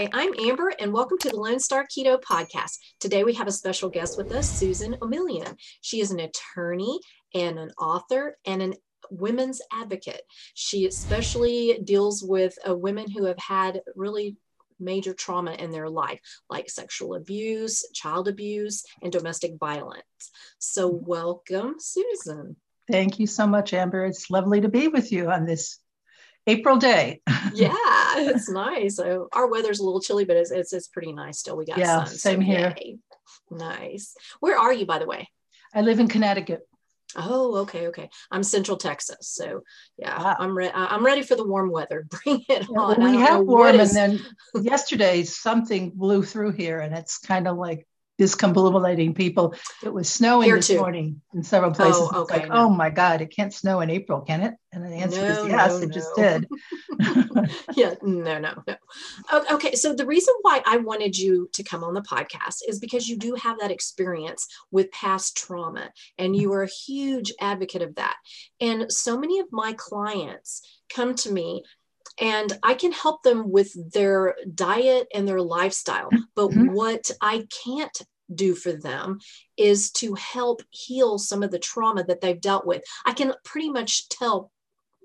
Hi, I'm Amber, and welcome to the Lone Star Keto Podcast. Today we have a special guest with us, Susan Omilian. She is an attorney and an author and an women's advocate. She especially deals with uh, women who have had really major trauma in their life, like sexual abuse, child abuse, and domestic violence. So, welcome, Susan. Thank you so much, Amber. It's lovely to be with you on this April day. yeah, it's nice. So our weather's a little chilly, but it's, it's, it's pretty nice still. We got yeah, sun. Same so here. Yay. Nice. Where are you, by the way? I live in Connecticut. Oh, okay, okay. I'm Central Texas, so yeah, wow. I'm ready. I'm ready for the warm weather. Bring it yeah, on. we have warm, and then yesterday something blew through here, and it's kind of like discombobulating people. It was snowing Here this too. morning in several places. Oh, okay, like, no. oh my God, it can't snow in April, can it? And the answer no, is yes, no, it just did. yeah, no, no, no. Okay, so the reason why I wanted you to come on the podcast is because you do have that experience with past trauma, and you are a huge advocate of that. And so many of my clients come to me and I can help them with their diet and their lifestyle. But mm-hmm. what I can't do for them is to help heal some of the trauma that they've dealt with. I can pretty much tell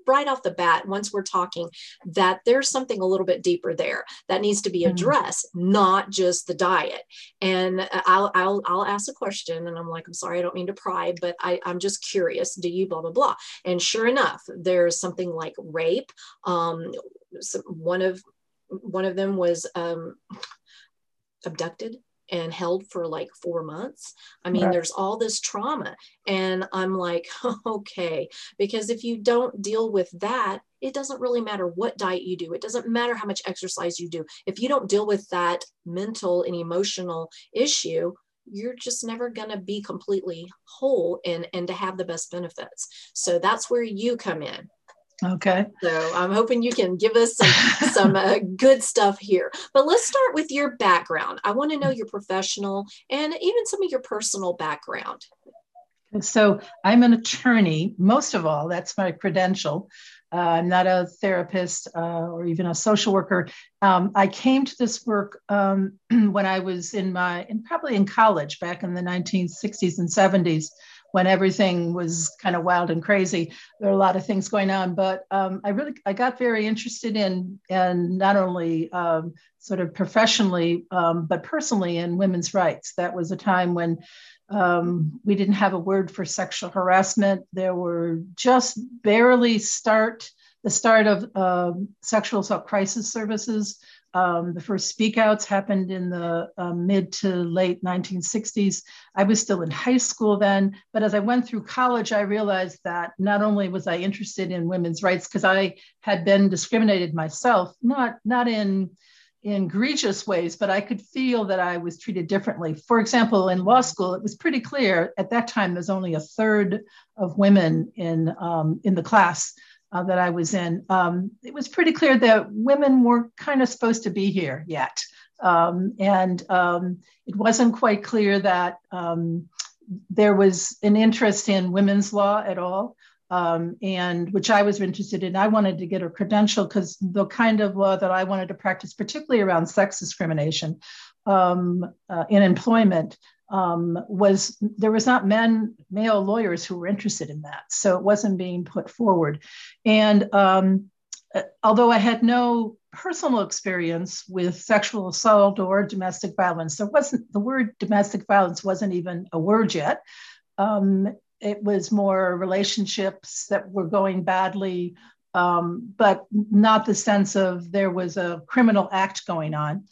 right off the bat once we're talking that there's something a little bit deeper there that needs to be mm-hmm. addressed mm-hmm. not just the diet and uh, I'll, I'll i'll ask a question and i'm like i'm sorry i don't mean to pry but I, i'm just curious do you blah blah blah and sure enough there's something like rape um one of one of them was um abducted and held for like four months. I mean, right. there's all this trauma. And I'm like, okay, because if you don't deal with that, it doesn't really matter what diet you do. It doesn't matter how much exercise you do. If you don't deal with that mental and emotional issue, you're just never going to be completely whole and, and to have the best benefits. So that's where you come in. Okay. So I'm hoping you can give us some, some uh, good stuff here. But let's start with your background. I want to know your professional and even some of your personal background. So I'm an attorney, most of all, that's my credential. Uh, I'm not a therapist uh, or even a social worker. Um, I came to this work um, when I was in my, in probably in college back in the 1960s and 70s when everything was kind of wild and crazy. There are a lot of things going on, but um, I really I got very interested in and not only um, sort of professionally um, but personally in women's rights. That was a time when um, we didn't have a word for sexual harassment. There were just barely start the start of uh, sexual assault crisis services um, the first speakouts happened in the uh, mid to late 1960s. I was still in high school then, but as I went through college, I realized that not only was I interested in women's rights because I had been discriminated myself, not, not in, in egregious ways, but I could feel that I was treated differently. For example, in law school, it was pretty clear at that time there's only a third of women in, um, in the class uh, that I was in, um, it was pretty clear that women were kind of supposed to be here yet. Um, and um, it wasn't quite clear that um, there was an interest in women's law at all. Um, and which I was interested in. I wanted to get a credential because the kind of law that I wanted to practice, particularly around sex discrimination um, uh, in employment, um, was there was not men male lawyers who were interested in that. So it wasn't being put forward. And um, although i had no personal experience with sexual assault or domestic violence there wasn't the word domestic violence wasn't even a word yet. Um, it was more relationships that were going badly um, but not the sense of there was a criminal act going on.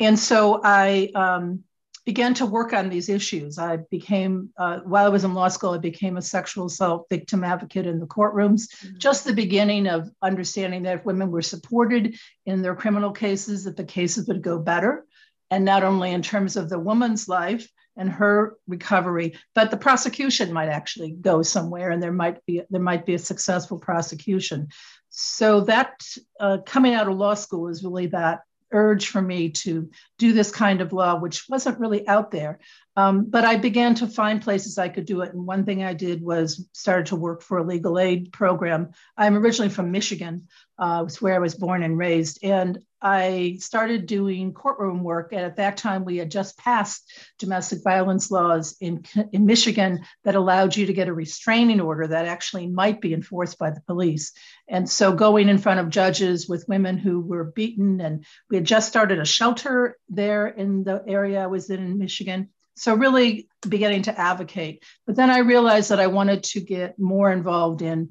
And so i um, began to work on these issues. I became, uh, while I was in law school, I became a sexual assault victim advocate in the courtrooms. Mm-hmm. Just the beginning of understanding that if women were supported in their criminal cases, that the cases would go better. And not only in terms of the woman's life and her recovery, but the prosecution might actually go somewhere, and there might be there might be a successful prosecution. So that uh, coming out of law school is really that urge for me to do this kind of law, which wasn't really out there. Um, but I began to find places I could do it. And one thing I did was started to work for a legal aid program. I'm originally from Michigan, uh, it's where I was born and raised. And I started doing courtroom work. And at that time, we had just passed domestic violence laws in, in Michigan that allowed you to get a restraining order that actually might be enforced by the police. And so going in front of judges with women who were beaten, and we had just started a shelter there in the area I was in in Michigan. So really beginning to advocate. But then I realized that I wanted to get more involved in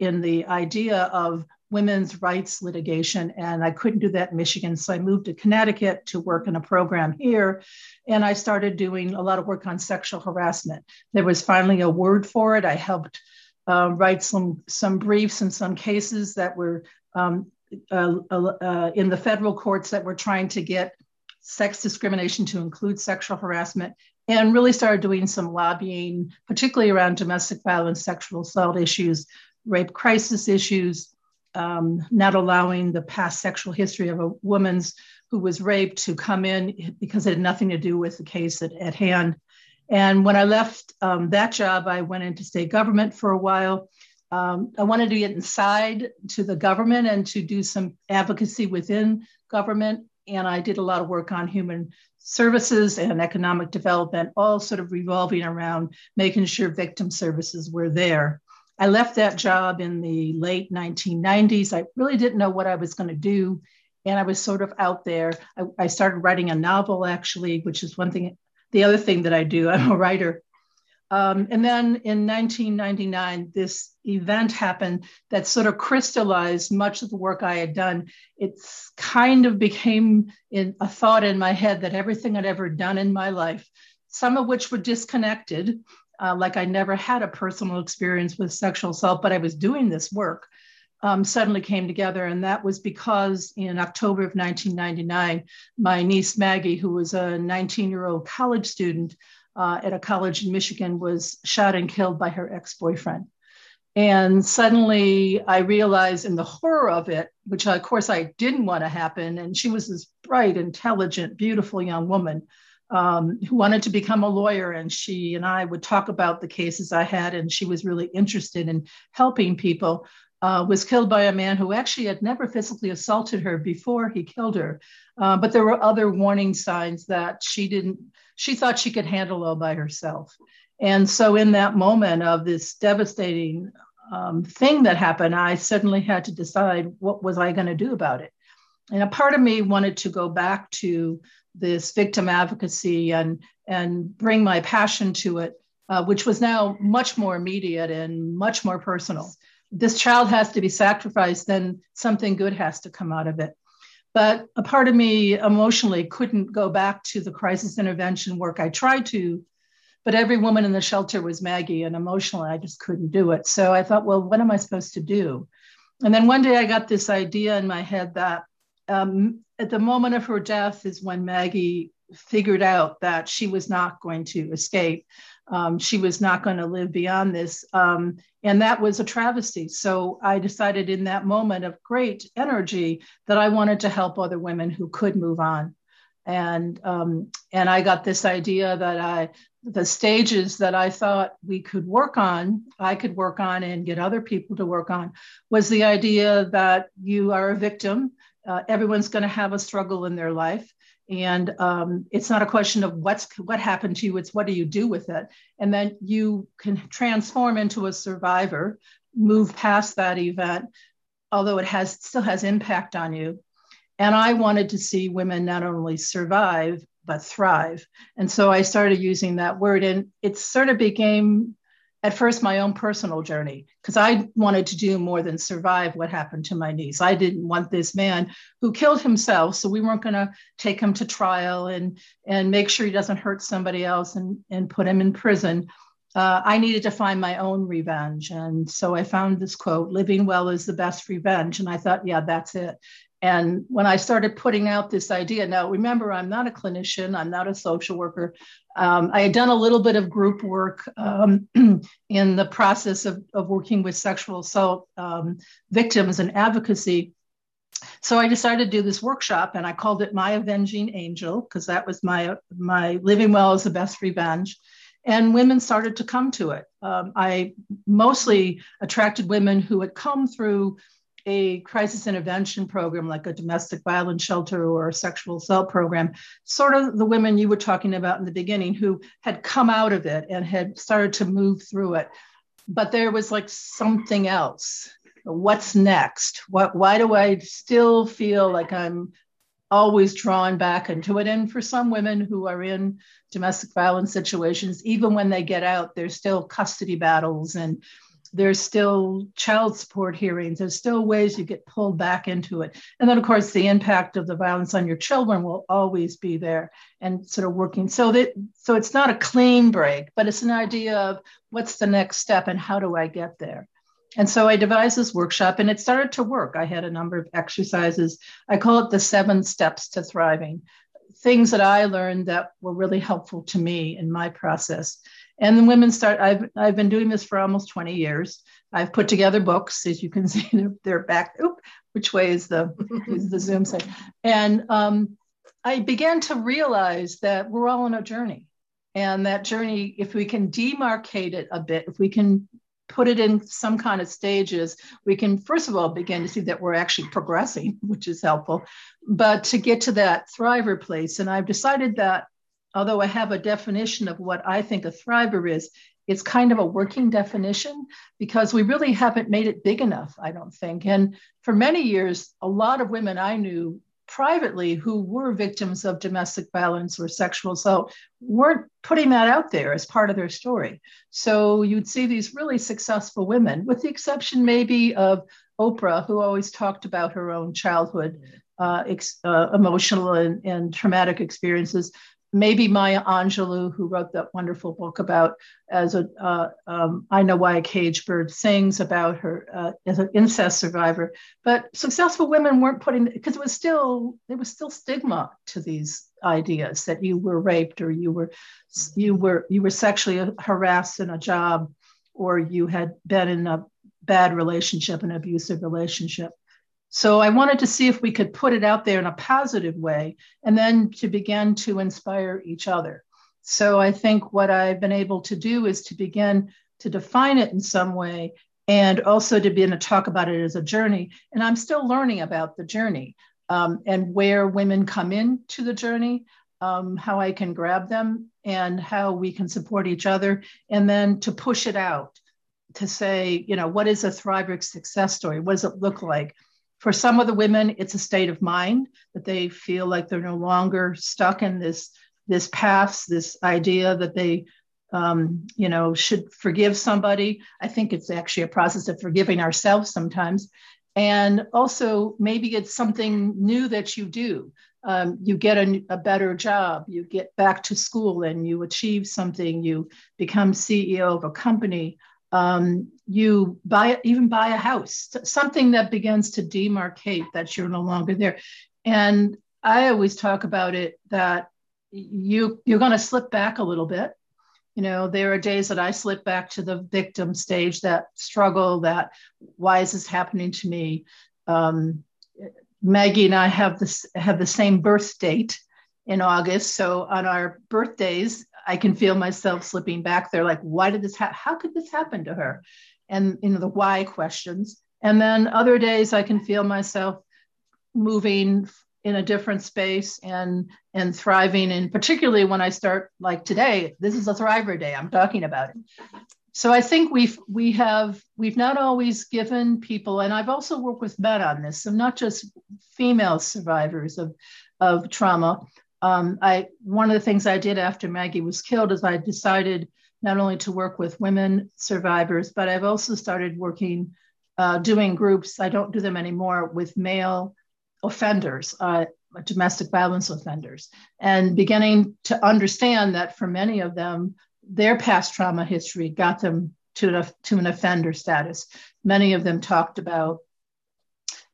in the idea of women's rights litigation. And I couldn't do that in Michigan. So I moved to Connecticut to work in a program here. And I started doing a lot of work on sexual harassment. There was finally a word for it. I helped uh, write some, some briefs in some cases that were um, uh, uh, in the federal courts that were trying to get sex discrimination to include sexual harassment and really started doing some lobbying, particularly around domestic violence, sexual assault issues, rape crisis issues, um, not allowing the past sexual history of a woman's who was raped to come in because it had nothing to do with the case at, at hand. And when I left um, that job, I went into state government for a while. Um, I wanted to get inside to the government and to do some advocacy within government. And I did a lot of work on human services and economic development, all sort of revolving around making sure victim services were there. I left that job in the late 1990s. I really didn't know what I was going to do. And I was sort of out there. I, I, started writing a novel, actually, which is one thing, the other thing that I do. I'm a writer. Um, and then in 1999, this event happened that sort of crystallized much of the work I had done. It's kind of became in, a thought in my head that everything I'd ever done in my life, some of which were disconnected, uh, like I never had a personal experience with sexual assault, but I was doing this work, um, suddenly came together. And that was because in October of 1999, my niece Maggie, who was a 19 year old college student uh, at a college in Michigan, was shot and killed by her ex boyfriend. And suddenly I realized in the horror of it, which of course I didn't want to happen. And she was this bright, intelligent, beautiful young woman um, who wanted to become a lawyer. And she and I would talk about the cases I had, and she was really interested in helping people. Uh, was killed by a man who actually had never physically assaulted her before he killed her. Uh, but there were other warning signs that she didn't, she thought she could handle all by herself. And so, in that moment of this devastating um, thing that happened, I suddenly had to decide what was I going to do about it. And a part of me wanted to go back to this victim advocacy and and bring my passion to it, uh, which was now much more immediate and much more personal. This child has to be sacrificed, then something good has to come out of it. But a part of me emotionally couldn't go back to the crisis intervention work. I tried to, but every woman in the shelter was Maggie, and emotionally, I just couldn't do it. So I thought, well, what am I supposed to do? And then one day I got this idea in my head that um, at the moment of her death is when Maggie figured out that she was not going to escape. Um, she was not going to live beyond this. Um, and that was a travesty. So I decided in that moment of great energy that I wanted to help other women who could move on. And, um, and I got this idea that I, the stages that I thought we could work on, I could work on and get other people to work on, was the idea that you are a victim uh, everyone's going to have a struggle in their life. And um, it's not a question of what's what happened to you it's what do you do with it? And then you can transform into a survivor move past that event although it has still has impact on you. And i wanted to see women not only survive but thrive. And so i started using that word and it sort of became at first my own personal journey because I wanted to do more than survive what happened to my niece. I didn't want this man who killed himself, so we weren't going to take him to trial and and make sure he doesn't hurt somebody else and and put him in prison. Uh, I needed to find my own revenge, and so I found this quote: "Living well is the best revenge." And I thought, yeah, that's it. And when I started putting out this idea, now remember, I'm not a clinician, I'm not a social worker. Um, I had done a little bit of group work um, in the process of, of working with sexual assault um, victims and advocacy. So I decided to do this workshop and I called it My Avenging Angel because that was my, my living well is the best revenge. And women started to come to it. Um, I mostly attracted women who had come through a crisis intervention program like a domestic violence shelter or a sexual assault program, sort of the women you were talking about in the beginning who had come out of it and had started to move through it. But there was like something else. What's next? What why do I still feel like I'm always drawn back into it? And for some women who are in domestic violence situations, even when they get out, there's still custody battles and there's still child support hearings. There's still ways you get pulled back into it. And then of course the impact of the violence on your children will always be there and sort of working. So that so it's not a clean break but it's an idea of what's the next step and how do i get there? And so i devised this workshop and it started to work. I had a number of exercises. I call it the seven steps to thriving. Things that i learned that were really helpful to me in my process and the women start i've i've been doing this for almost 20 years. I've put together books as you can see they're, back oop, which way is the is the zoom side and um, i began to realize that we're all on a journey. And that journey if we can demarcate it a bit if we can put it in some kind of stages we can first of all begin to see that we're actually progressing which is helpful. But to get to that thriver place and i've decided that although I have a definition of what I think a thriver is, it's kind of a working definition because we really haven't made it big enough, I don't think. And for many years, a lot of women I knew privately who were victims of domestic violence or sexual assault weren't putting that out there as part of their story. So you'd see these really successful women, with the exception maybe of Oprah, who always talked about her own childhood uh, ex- uh, emotional and, and traumatic experiences maybe Maya Angelou, who wrote that wonderful book about as a uh, um, I know why a cage bird sings about her uh, as an incest survivor. But successful women weren't putting because it was still there was still stigma to these ideas that you were raped or you were you were you were sexually harassed in a job or you had been in a bad relationship, an abusive relationship. So I wanted to see if we could put it out there in a positive way and then to begin to inspire each other. So I think what I've been able to do is to begin to define it in some way and also to begin to talk about it as a journey. And I'm still learning about the journey um, and where women come into the journey, um, how I can grab them, and how we can support each other, and then to push it out to say, you know, what is a Thriver success story? What does it look like? For some of the women, it's a state of mind that they feel like they're no longer stuck in this this past, this idea that they um, you know should forgive somebody. I think it's actually a process of forgiving ourselves sometimes. And also, maybe it's something new that you do. Um, you get a, a, better job, you get back to school and you achieve something, you become CEO of a company, um, you buy even buy a house something that begins to demarcate that you're no longer there. And i always talk about it that you you're going to slip back a little bit. You know there are days that i slip back to the victim stage that struggle that why is this happening to me? Um, maggie and i have this have the same birth date in august. So on our birthdays I can feel myself slipping back there, like, why did this happen? How could this happen to her? And you know, the why questions. And then other days I can feel myself moving in a different space and and thriving. And particularly when I start like today, this is a thriver day. I'm talking about it. So I think we've we have we've not always given people, and I've also worked with men on this, so not just female survivors of of trauma, um, I one of the things I did after Maggie was killed is I decided not only to work with women survivors, but I've also started working, uh, doing groups. I don't do them anymore with male offenders, uh, domestic violence offenders, and beginning to understand that for many of them, their past trauma history got them to, a, to an offender status. Many of them talked about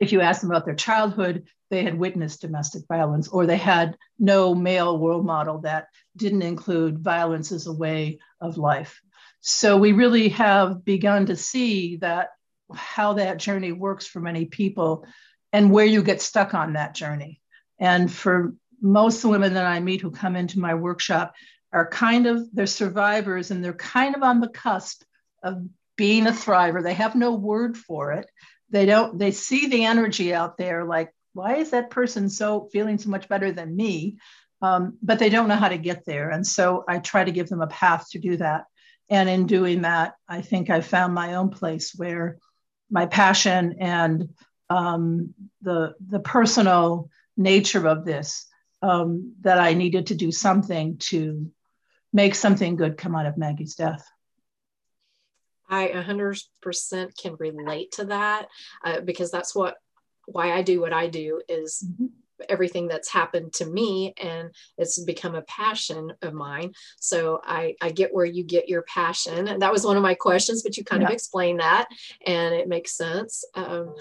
if you ask them about their childhood, they had witnessed domestic violence or they had no male role model that didn't include violence as a way of life. So we really have begun to see that how that journey works for many people and where you get stuck on that journey. And for most women that I meet who come into my workshop are kind of they're survivors and they're kind of on the cusp of being a thriver. They have no word for it, they don't they see the energy out there like why is that person so feeling so much better than me? Um, but they don't know how to get there. And so i try to give them a path to do that. And in doing that i think i found my own place where my passion and um, the the personal nature of this um, that i needed to do something to make something good come out of maggie's death I 100% can relate to that uh, because that's what why I do what I do is mm-hmm. everything that's happened to me and it's become a passion of mine. So I, I get where you get your passion. And that was one of my questions, but you kind yeah. of explained that and it makes sense. Um,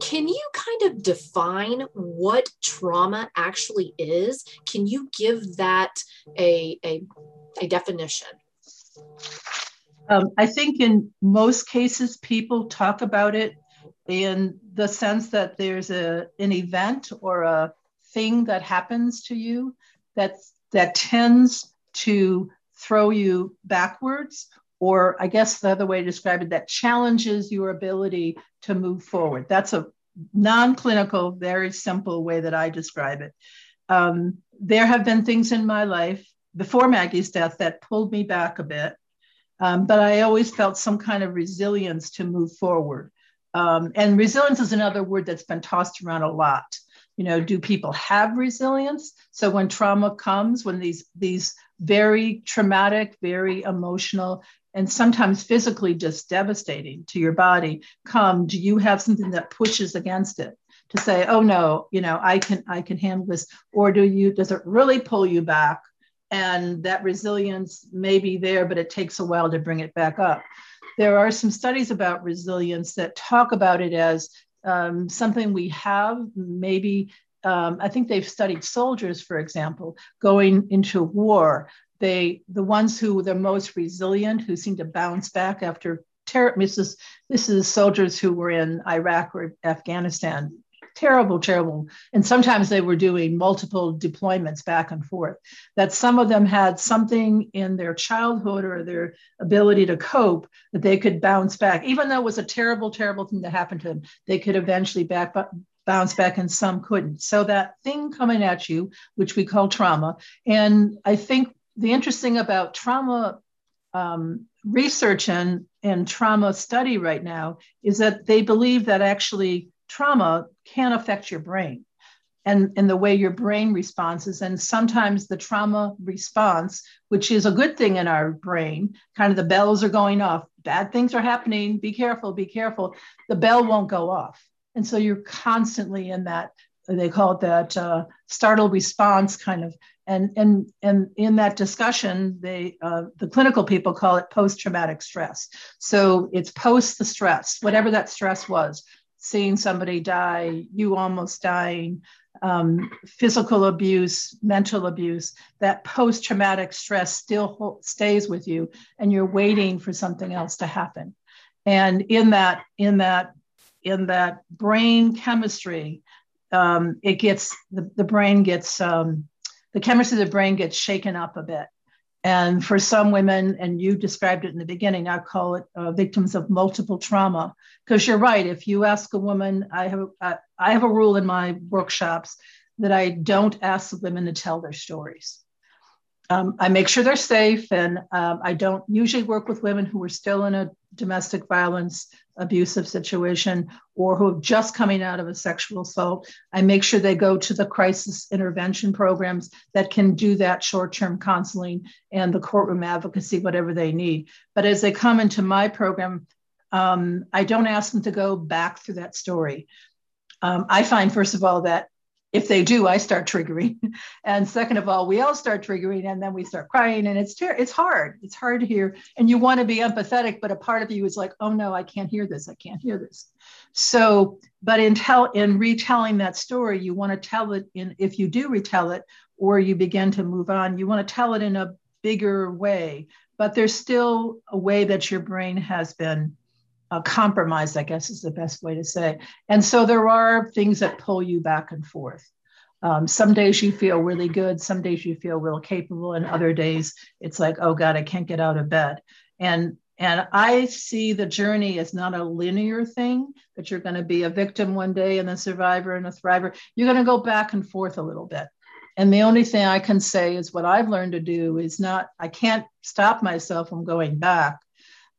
can you kind of define what trauma actually is? Can you give that a, a, a definition? Um, I think in most cases, people talk about it in the sense that there's a an event or a thing that happens to you that that tends to throw you backwards or i guess the other way to describe it that challenges your ability to move forward. That's a non-clinical very simple way that i describe it. Um, there have been things in my life before maggie's death that pulled me back a bit um, but I always felt some kind of resilience to move forward. Um, and resilience is another word that's been tossed around a lot. You know, do people have resilience? So when trauma comes, when these these very traumatic, very emotional, and sometimes physically just devastating to your body come, do you have something that pushes against it? To say, oh no, you know, I can I can handle this, or do you does it really pull you back? And that resilience may be there, but it takes a while to bring it back up. There are some studies about resilience that talk about it as um, something we have, maybe. Um, I think they've studied soldiers, for example, going into war. They, the ones who were the most resilient, who seem to bounce back after terror. This is this is soldiers who were in Iraq or Afghanistan terrible, terrible. And sometimes they were doing multiple deployments back and forth. That some of them had something in their childhood or their ability to cope that they could bounce back, even though it was a terrible, terrible thing that happened to them. They could eventually back bounce back and some couldn't. So that thing coming at you, which we call trauma, and I think the interesting about trauma um, research and, and trauma study right now is that they believe that actually trauma can affect your brain and, and the way your brain responds. And sometimes the trauma response, which is a good thing in our brain, kind of the bells are going off, bad things are happening, be careful, be careful. The bell won't go off. And so you're constantly in that, they call it that uh, startle response kind of. And, and, and in that discussion, they, uh, the clinical people call it post traumatic stress. So it's post the stress, whatever that stress was seeing somebody die, you almost dying, um, physical abuse, mental abuse, that post traumatic stress still stays with you, and you're waiting for something else to happen. And in that, in that, in that brain chemistry, um, it gets the, the brain gets um, the chemistry of the brain gets shaken up a bit and for some women, and you described it in the beginning, I call it uh, victims of multiple trauma. Because you're right. If you ask a woman, I have I, I have a rule in my workshops that I don't ask women to tell their stories. Um, I make sure they're safe, and um, I don't usually work with women who are still in a domestic violence abusive situation or who are just coming out of a sexual assault. I make sure they go to the crisis intervention programs that can do that short term counseling and the courtroom advocacy, whatever they need. But as they come into my program, um, I don't ask them to go back through that story. Um, I find, first of all, that if they do, I start triggering. And second of all, we all start triggering and then we start crying and it's ter- it's hard. It's hard to hear. And you want to be empathetic, but a part of you is like, oh no, I can't hear this. I can't hear this. So, but in tell in retelling that story, you want to tell it in if you do retell it or you begin to move on, you want to tell it in a bigger way. But there's still a way that your brain has been uh, I guess is the best way to say. And so there are things that pull you back and forth. Um, some days you feel really good, some days you feel real capable, and other days it's like, oh God, I can't get out of bed. And And I see the journey as not a linear thing, that you're going to be a victim one day and a survivor and a thriver. You're going to go back and forth a little bit. And the only thing I can say is what I've learned to do is not, I can't stop myself from going back,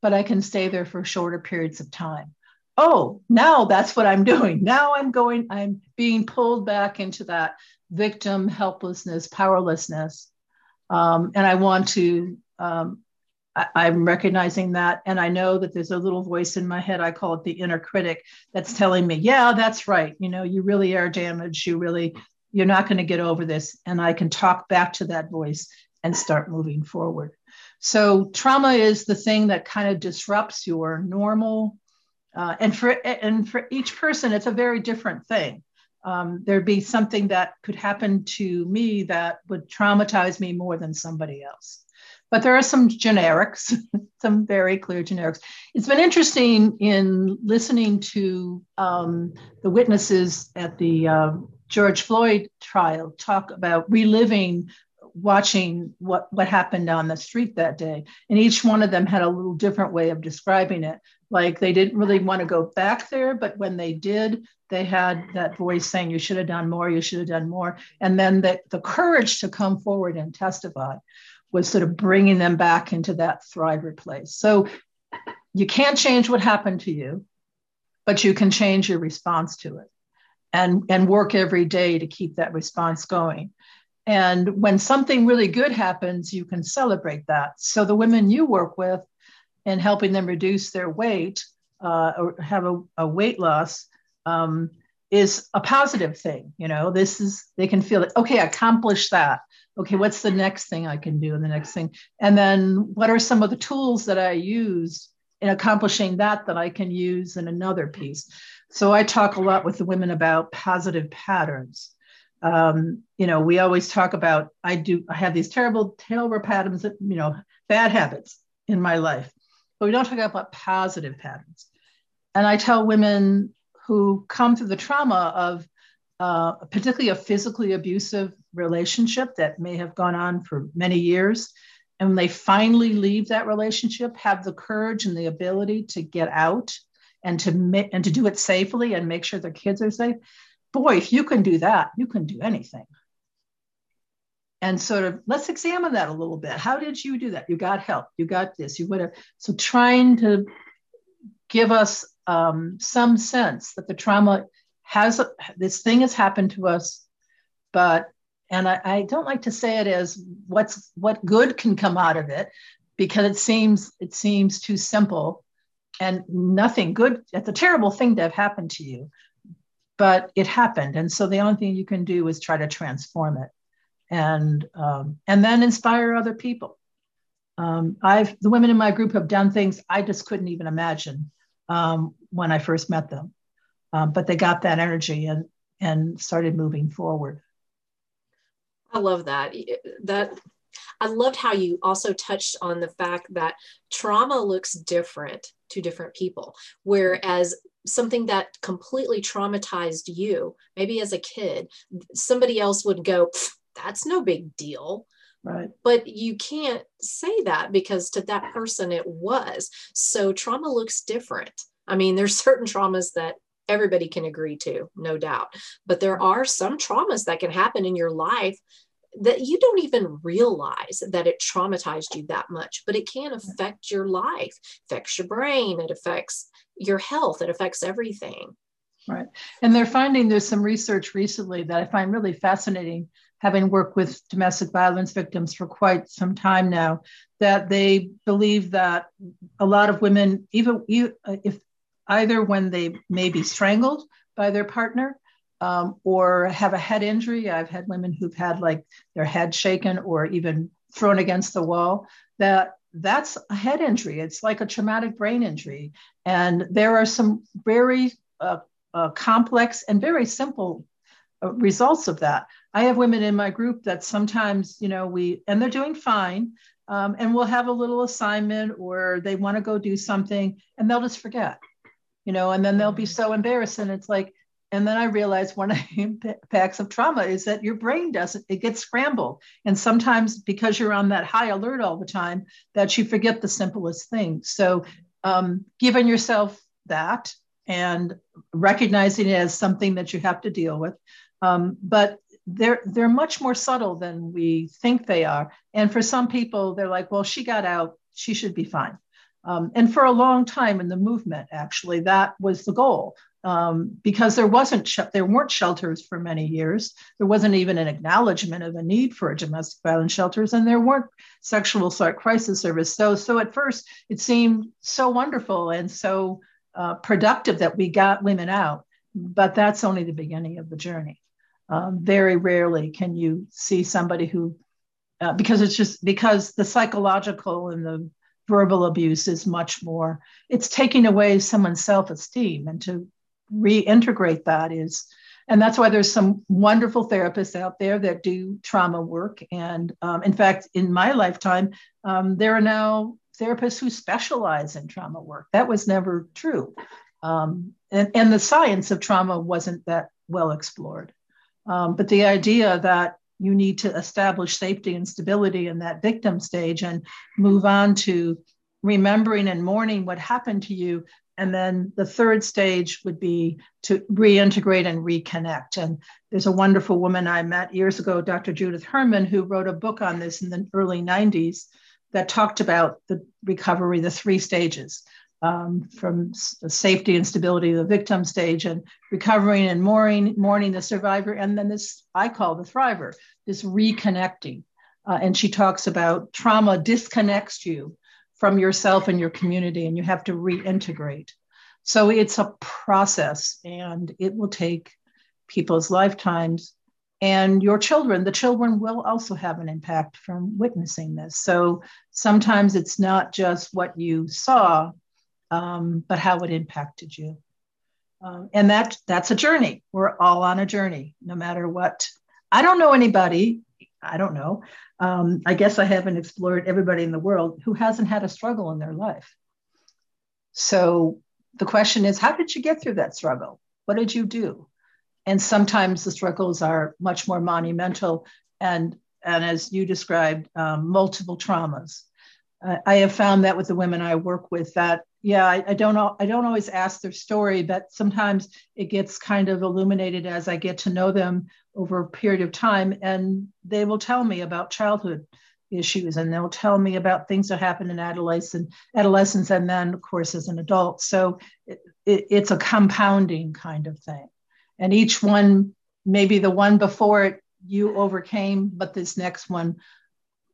but I can stay there for shorter periods of time. Oh, now that's what I'm doing. Now I'm going, I'm being pulled back into that victim helplessness, powerlessness. Um, and I want to um, I, am recognizing that. And I know that there's a little voice in my head, I call it the inner critic, that's telling me, yeah, that's right. You know, you really are damaged. You really, you're not going to get over this. And I can talk back to that voice and start moving forward. So trauma is the thing that kind of disrupts your normal. Uh, and for and for each person, it's a very different thing. Um, there'd be something that could happen to me that would traumatize me more than somebody else but there are some generics, some very clear generics. It's been interesting in listening to um, the witnesses at the uh, George Floyd trial talk about reliving watching what what happened on the street that day and each one of them had a little different way of describing it like they didn't really want to go back there but when they did they had that voice saying you should have done more you should have done more and then the, the courage to come forward and testify was sort of bringing them back into that thriver place. So you can't change what happened to you, but you can change your response to it and, and work every day to keep that response going. And when something really good happens, you can celebrate that. So the women you work with and helping them reduce their weight uh, or have a, a weight loss um, is a positive thing. You know, this is, they can feel it, okay, I accomplished that okay, what's the next thing I can do and the next thing? And then what are some of the tools that I use in accomplishing that that I can use in another piece? So I talk a lot with the women about positive patterns. Um, you know, we always talk about I do I have these terrible, terrible patterns, you know, bad habits in my life, but we don't talk about positive patterns. And I tell women who come through the trauma of uh, particularly a physically abusive relationship that may have gone on for many years. And when they finally leave that relationship, have the courage and the ability to get out and to and to do it safely and make sure their kids are safe. Boy, if you can do that, you can do anything. And sort of let's examine that a little bit. How did you do that? You got help. You got this. You whatever. So trying to give us um, some sense that the trauma has this thing has happened to us, but and I, I don't like to say it as what's what good can come out of it because it seems it seems too simple and nothing good it's a terrible thing to have happened to you but it happened and so the only thing you can do is try to transform it and um, and then inspire other people um, i've the women in my group have done things i just couldn't even imagine um, when i first met them um, but they got that energy and and started moving forward. I love that. That I loved how you also touched on the fact that trauma looks different to different people, whereas something that completely traumatized you, maybe as a kid, somebody else would go, "That's no big deal." Right. But you can't say that because to that person it was. So trauma looks different. I mean, there's certain traumas that everybody can agree to, no doubt. But there are some traumas that can happen in your life that you don't even realize that it traumatized you that much, but it can affect your life, affects your brain, it affects your health, it affects everything. Right. And they're finding there's some research recently that I find really fascinating, having worked with domestic violence victims for quite some time now, that they believe that a lot of women, even if either when they may be strangled by their partner um, or have a head injury. I've had women who've had like their head shaken or even thrown against the wall. That that's a head injury. It's like a traumatic brain injury, and there are some very uh, uh, complex and very simple uh, results of that. I have women in my group that sometimes, you know, we and they're doing fine, um, and we'll have a little assignment or they want to go do something, and they'll just forget you know, and then they'll be mm-hmm. so embarrassed. And it's like, and then I realized one of the impacts of trauma is that your brain doesn't, it gets scrambled. And sometimes because you're on that high alert all the time, that you forget the simplest things. So um, giving yourself that and recognizing it as something that you have to deal with. Um, but they're they're much more subtle than we think they are. And for some people, they're like, well, she got out, she should be fine. Um, and for a long time in the movement, actually, that was the goal. Um, because there wasn't there weren't shelters for many years. There wasn't even an acknowledgement of a need for domestic violence shelters, and there weren't sexual assault crisis service. So so at first it seemed so wonderful and so uh, productive that we got women out, but that's only the beginning of the journey. Um, very rarely can you see somebody who, uh, because it's just because the psychological and the verbal abuse is much more, it's taking away someone's self esteem. And to reintegrate that is, and that's why there's some wonderful therapists out there that do trauma work. And um, in fact, in my lifetime, um, there are now therapists who specialize in trauma work. That was never true. Um, and, and the science of trauma wasn't that well explored. Um, but the idea that you need to establish safety and stability in that victim stage and move on to remembering and mourning what happened to you. And then the third stage would be to reintegrate and reconnect. And there's a wonderful woman I met years ago, Dr. Judith Herman, who wrote a book on this in the early 90s that talked about the recovery, the three stages um, from safety and stability the victim stage and recovering and mourning, mourning the survivor. And then this I call the thriver, this reconnecting. Uh, and she talks about trauma disconnects you from yourself and your community, and you have to reintegrate. So it's a process, and it will take people's lifetimes. And your children, the children will also have an impact from witnessing this. So sometimes it's not just what you saw, um, but how it impacted you. Um, and that that's a journey. We're all on a journey, no matter what. I don't know anybody. I don't know. Um, I guess I haven't explored everybody in the world who hasn't had a struggle in their life. So the question is, how did you get through that struggle? What did you do? And sometimes the struggles are much more monumental and and as you described, um, multiple traumas. Uh, I have found that with the women I work with that yeah I, I, don't i don't always ask their story but sometimes it gets kind of illuminated as i get to know them over a period of time and they will tell me about childhood issues and they'll tell me about things that happen in adolescence adolescence and then of course as an adult. So it, it, it's a compounding kind of thing. And each one maybe the one before it you overcame but this next one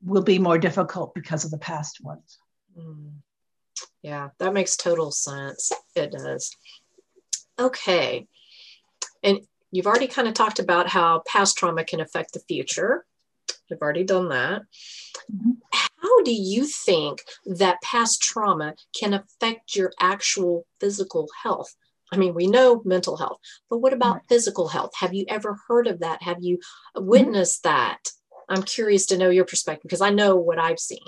will be more difficult because of the past ones. Mm. Yeah, that makes total sense. It does. Okay. And you've already kind of talked about how past trauma can affect the future. You've already done that. Mm-hmm. How do you think that past trauma can affect your actual physical health? I mean, we know mental health, but what about right. physical health? Have you ever heard of that? Have you witnessed mm-hmm. that? I'm curious to know your perspective because I know what I've seen.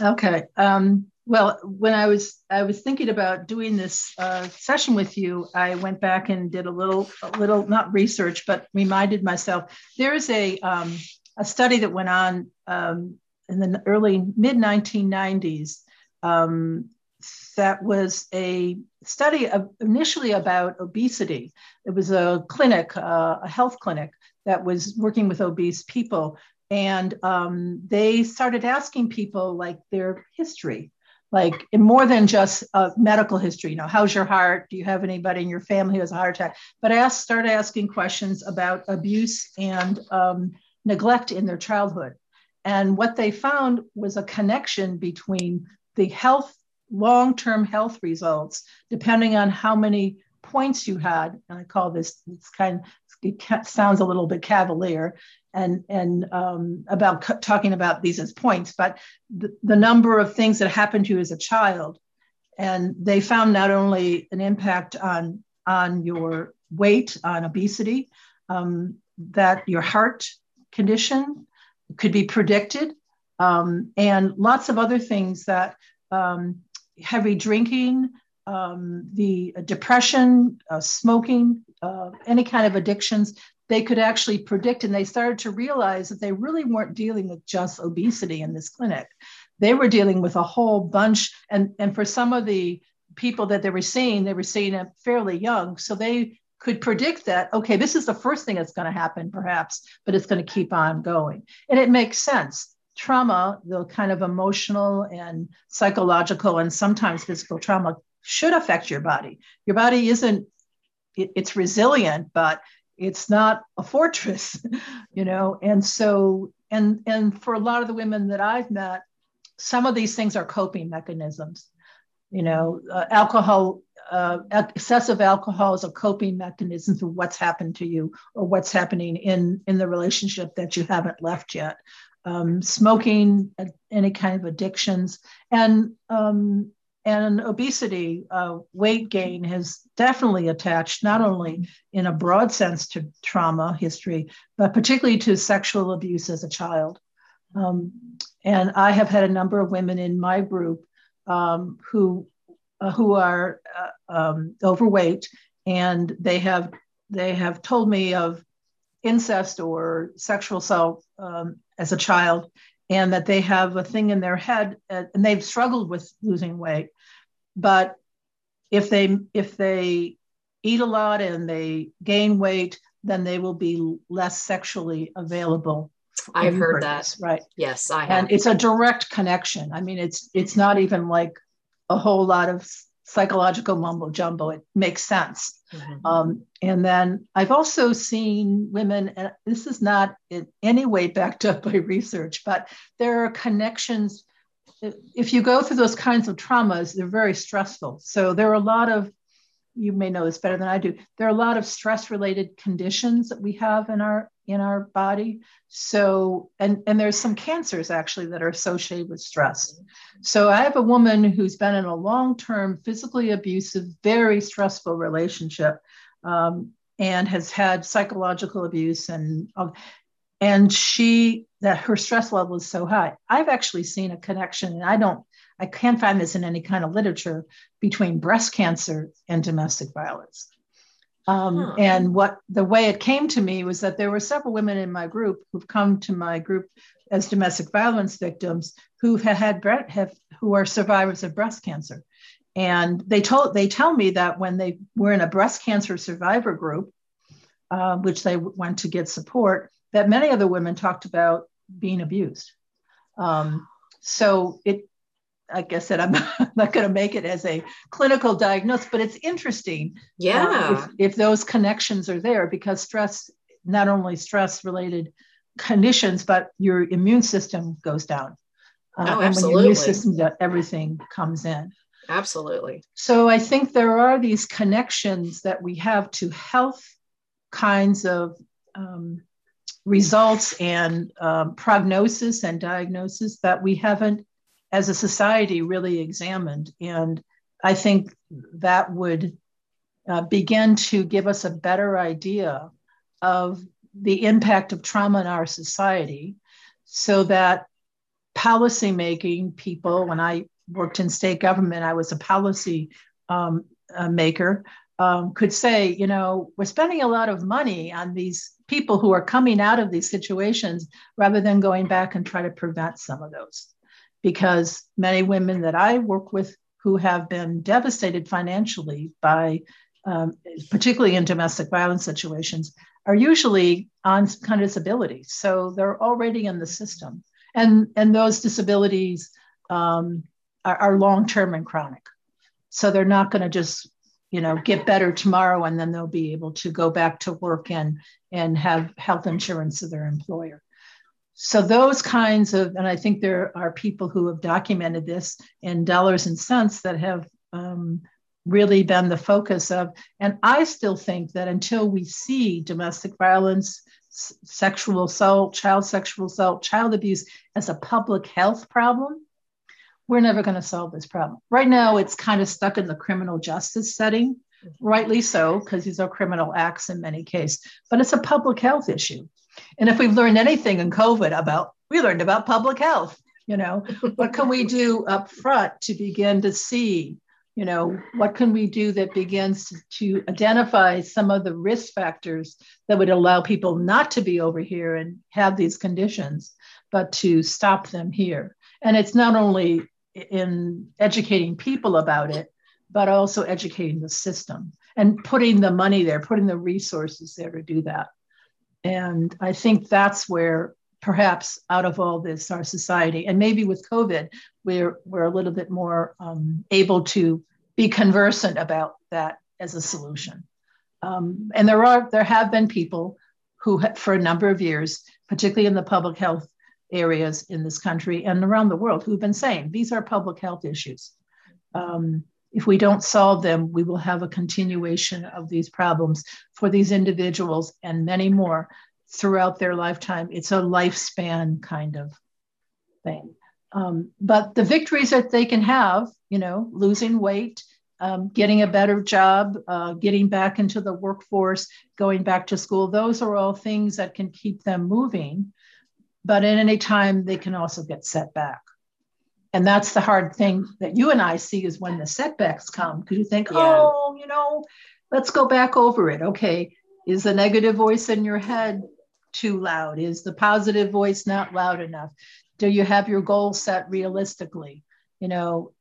Okay. Um, well, when I was I was thinking about doing this uh, session with you, I went back and did a little a little not research, but reminded myself there is a um, a study that went on um, in the early mid 1990s um, that was a study of initially about obesity. It was a clinic, uh, a health clinic that was working with obese people. And um, they started asking people like their history like more than just a medical history. You know, how's your heart? Do you have anybody in your family who has a heart attack? But I asked, started asking questions about abuse and um, neglect in their childhood. And what they found was a connection between the health, long term health results, depending on how many points you had. And I call this, it's kind it sounds a little bit cavalier, and and um, about talking about these as points, but the, the number of things that happened to you as a child, and they found not only an impact on on your weight, on obesity, um, that your heart condition could be predicted, um, and lots of other things that um, heavy drinking, um, the depression, uh, smoking, uh, any kind of addictions, they could actually predict, and they started to realize that they really weren't dealing with just obesity in this clinic. They were dealing with a whole bunch, and and for some of the people that they were seeing, they were seeing it fairly young, so they could predict that okay this is the first thing that's going to happen perhaps but it's going to keep on going. And it makes sense. Trauma the kind of emotional and psychological and sometimes physical trauma should affect your body. Your body isn't it, it's resilient but it's not a fortress you know? And so and and for a lot of the women that i've met some of these things are coping mechanisms you know? Uh, alcohol uh, excessive alcohol is a coping mechanism for what's happened to you or what's happening in in the relationship that you haven't left yet. Um, smoking uh, any kind of addictions. And um, and obesity uh, weight gain has definitely attached not only in a broad sense to trauma history but particularly to sexual abuse as a child. Um, and i have had a number of women in my group um, who uh, who are uh, um, overweight, and they have they have told me of incest or sexual assault um, as a child, and that they have a thing in their head, uh, and they've struggled with losing weight, but if they if they eat a lot and they gain weight, then they will be less sexually available I've heard that. Right. Yes, I have. And it's a direct connection. I mean, it's it's not even like a whole lot of psychological mumbo jumbo. It makes sense. Mm-hmm. Um, and then I've also seen women, and this is not in any way backed up by research, but there are connections. If you go through those kinds of traumas, they're very stressful. So there are a lot of, you may know this better than I do, there are a lot of stress related conditions that we have in our in our body. So, and, and there's some cancers actually that are associated with stress. So, I have a woman who's been in a long term, physically abusive, very stressful relationship um, and has had psychological abuse and and she that her stress level is so high i've actually seen a connection and i don't i can't find this in any kind of literature between breast cancer and domestic violence um, huh. And what the way it came to me was that there were several women in my group who've come to my group as domestic violence victims who have had have who are survivors of breast cancer, and they told they tell me that when they were in a breast cancer survivor group, uh, which they went to get support, that many of the women talked about being abused. Um, so it like I said, I'm not going to make it as a clinical diagnosis, but it's interesting. Uh, yeah. Uh, if, if, those connections are there, because stress, not only stress related conditions, but your immune system goes down. Uh, oh, absolutely. And when your immune system, everything comes in. Absolutely. So I think there are these connections that we have to health kinds of um, results and um, prognosis and diagnosis that we haven't as a society really examined. And I think that would uh, begin to give us a better idea of the impact of trauma in our society so that policymaking people, when I worked in state government, I was a policy um, uh, maker, um, could say, you know, we're spending a lot of money on these people who are coming out of these situations rather than going back and try to prevent some of those because many women that I work with who have been devastated financially by, um, particularly in domestic violence situations, are usually on some kind of disability. So they're already in the system. And, and those disabilities um, are, are long term and chronic. So they're not going to just you know get better tomorrow and then they'll be able to go back to work and and have health insurance of their employer so those kinds of, and I think there are people who have documented this in dollars and cents that have um, really been the focus of. And I still think that until we see domestic violence, s- sexual assault, child sexual assault, child abuse as a public health problem, we're never going to solve this problem. Right now, it's kind of stuck in the criminal justice setting, rightly so, because these are criminal acts in many cases, but it's a public health issue. And if we've learned anything in COVID about, we learned about public health, you know, what can we do up front to begin to see, you know what can we do that begins to identify some of the risk factors that would allow people not to be over here and have these conditions but to stop them here? And it's not only in educating people about it but also educating the system and putting the money there putting the resources there to do that and i think that's where perhaps out of all this our society and maybe with covid we're we're a little bit more um, able to be conversant about that as a solution. Um, and there are there have been people who, for a number of years, particularly in the public health areas in this country and around the world, who've been saying these are public health issues. Um, if we don't solve them, we will have a continuation of these problems for these individuals and many more throughout their lifetime. It's a lifespan kind of thing. Um, but the victories that they can have, you know, losing weight, um, getting a better job, uh, getting back into the workforce, going back to school, those are all things that can keep them moving. But at any time, they can also get set back. And that's the hard thing that you and I see is when the setbacks come, because you think, yeah. oh, you know, let's go back over it. Okay, is the negative voice in your head too loud? Is the positive voice not loud enough? do you have your goal set realistically you know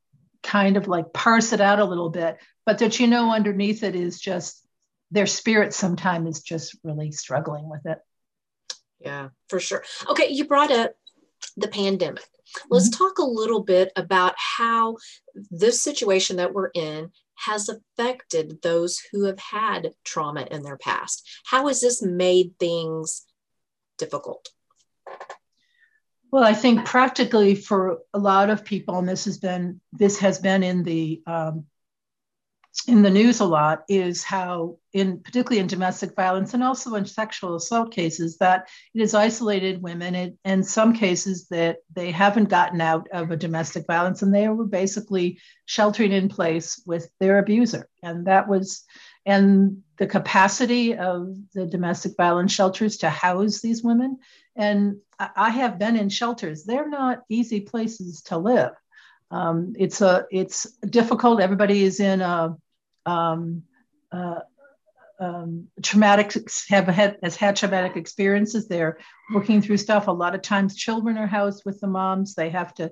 kind of like parse it out a little bit but that you know underneath it is just their spirit sometimes is just really struggling with it yeah for sure okay you brought up the pandemic let's mm-hmm. talk a little bit about how this situation that we're in has affected those who have had trauma in their past how has this made things difficult well, I think practically for a lot of people, and this has been this has been in the um, in the news a lot, is how in particularly in domestic violence and also in sexual assault cases that it has isolated women. and in some cases that they haven't gotten out of a domestic violence and they were basically sheltering in place with their abuser, and that was and the capacity of the domestic violence shelters to house these women and I have been in shelters. They're not easy places to live. Um, it's a it's difficult. Everybody is in a um, uh, um, traumatic have had has had traumatic experiences. They're working through stuff. A lot of times, children are housed with the moms. They have to,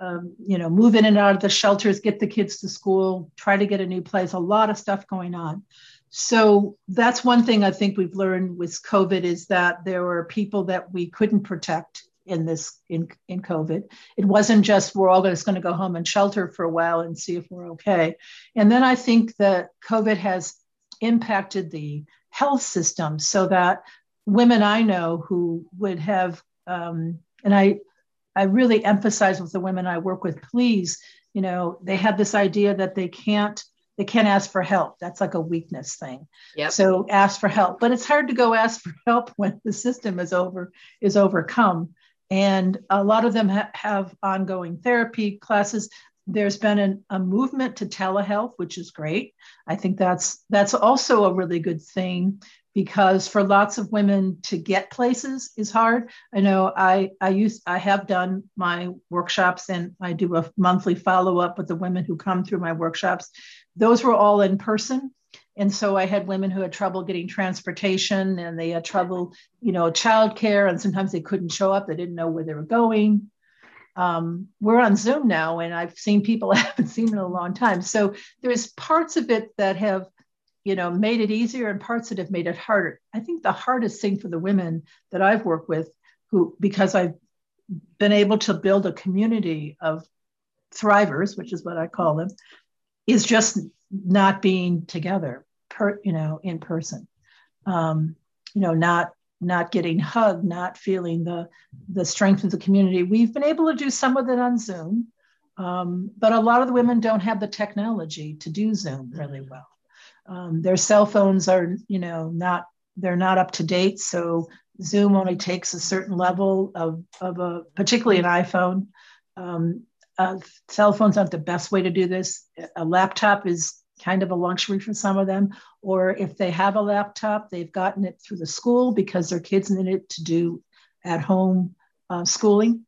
um, you know, move in and out of the shelters, get the kids to school, try to get a new place. A lot of stuff going on. So that's one thing I think we've learned with COVID is that there were people that we couldn't protect in this in, in COVID. It wasn't just we're all just going to go home and shelter for a while and see if we're okay. And then I think that COVID has impacted the health system so that women I know who would have um, and I I really emphasize with the women I work with, please, you know, they have this idea that they can't they can't ask for help. That's like a weakness thing. Yep. So ask for help, but it's hard to go ask for help when the system is over is overcome. And a lot of them ha- have ongoing therapy classes. There's been an, a movement to telehealth, which is great. I think that's that's also a really good thing because for lots of women to get places is hard. I know I I use I have done my workshops and I do a monthly follow up with the women who come through my workshops those were all in person and so i had women who had trouble getting transportation and they had trouble you know childcare and sometimes they couldn't show up. They didn't know where they were going. Um, we're on zoom now and i've seen people i haven't seen in a long time. So there's parts of it that have you know made it easier and parts that have made it harder. I think the hardest thing for the women that i've worked with who because i've been able to build a community of thrivers which is what i call them is just not being together per you know in person. Um, you know not not getting hugged not feeling the the strength of the community. We've been able to do some of it on zoom um, but a lot of the women don't have the technology to do zoom really well. Um, their cell phones are you know not they're not up to date so zoom only takes a certain level of, of a particularly an iphone. Um, uh, cell phones aren't the best way to do this. A laptop is kind of a luxury for some of them. Or if they have a laptop, they've gotten it through the school because their kids need it to do at home uh, schooling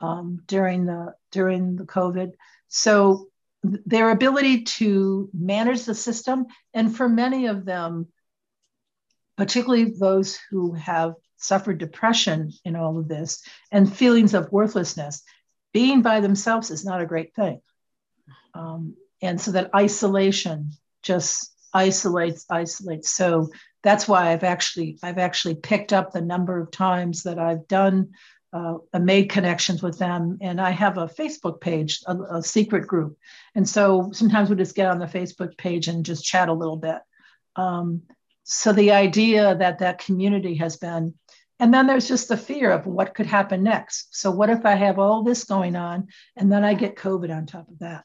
um, during the during the COVID. So their ability to manage the system, and for many of them, particularly those who have suffered depression in all of this and feelings of worthlessness, being by themselves is not a great thing. Um, and so that isolation just isolates, isolates. So that's why I've actually I've actually picked up the number of times that I've done uh, made connections with them, and I have a Facebook page, a, a, secret group, and so sometimes we just get on the Facebook page and just chat a little bit. Um, so the idea that that community has been, and then there's just the fear of what could happen next. So what if I have all this going on, and then I get COVID on top of that?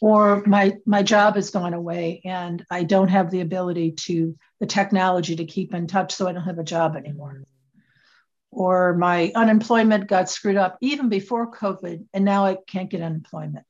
Or my my job has gone away and I don't have the ability to the technology to keep in touch, so I don't have a job anymore. Or my unemployment got screwed up even before COVID, and now I can't get unemployment.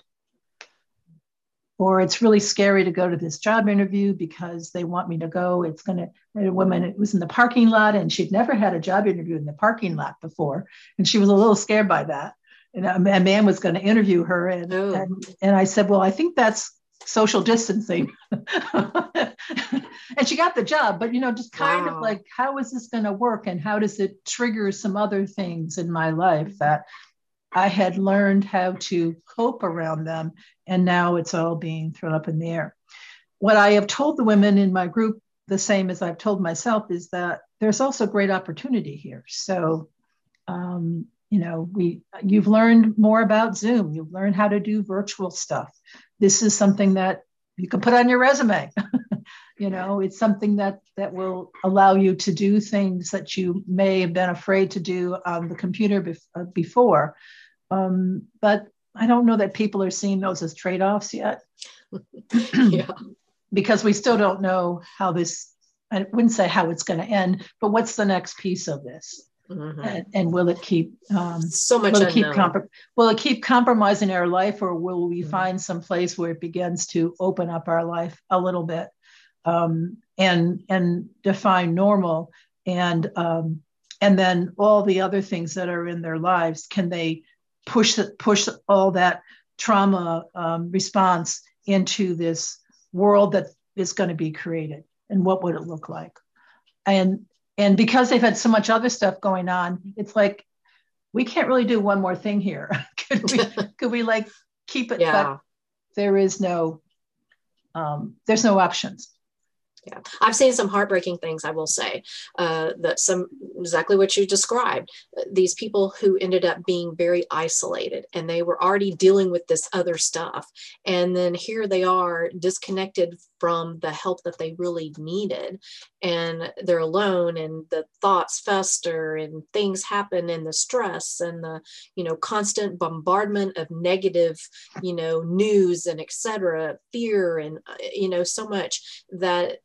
Or it's really scary to go to this job interview because they want me to go. It's going to, a woman it was in the parking lot and she'd never had a job interview in the parking lot before. And she was a little scared by that and a man was going to interview her and, and, and i said well i think that's social distancing. And she got the job but you know just kind wow. of like how is this going to work and how does it trigger some other things in my life that i had learned how to cope around them and now it's all being thrown up in the air. What i have told the women in my group the same as i've told myself is that there's also great opportunity here. So um, you know we you've learned more about zoom. You've learned how to do virtual stuff. This is something that you can put on your resume. You know it's something that that will allow you to do things that you may have been afraid to do on the computer bef- uh, before. Um, but i don't know that people are seeing those as trade-offs yet. Yeah. because we still don't know how this i wouldn't say how it's going to end but what's the next piece of this Mm-hmm. And, and, will it keep um, so much? Will it keep Will it keep compromising our life, or will we mm-hmm. find some place where it begins to open up our life a little bit, um, and and define normal, and um, and then all the other things that are in their lives, can they push push all that trauma um, response into this world that is going to be created, and what would it look like? And and because they've had so much other stuff going on it's like we can't really do one more thing here. Could we could we like keep it yeah. but there is no um, there's no options. Yeah. I've seen some heartbreaking things i will say uh, that some exactly what you described. These people who ended up being very isolated and they were already dealing with this other stuff. And then here they are disconnected from the help that they really needed and they're alone and the thoughts fester and things happen and the stress and the you know constant bombardment of negative you know news and etc fear and uh, you know so much that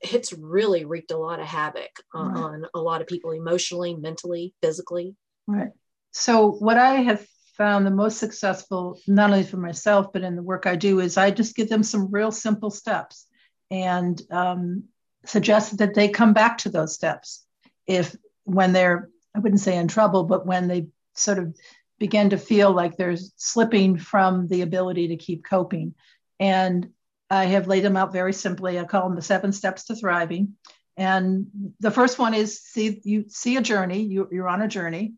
it's really wreaked a lot of havoc on, right. on a lot of people emotionally, mentally, physically. Right. So, what I have found the most successful, not only for myself, but in the work I do, is I just give them some real simple steps and um, suggest that they come back to those steps if when they're, I wouldn't say in trouble, but when they sort of begin to feel like they're slipping from the ability to keep coping. And I have laid them out very simply. I call them the seven steps to thriving. And the first one is see you see a journey. You, you're on a journey.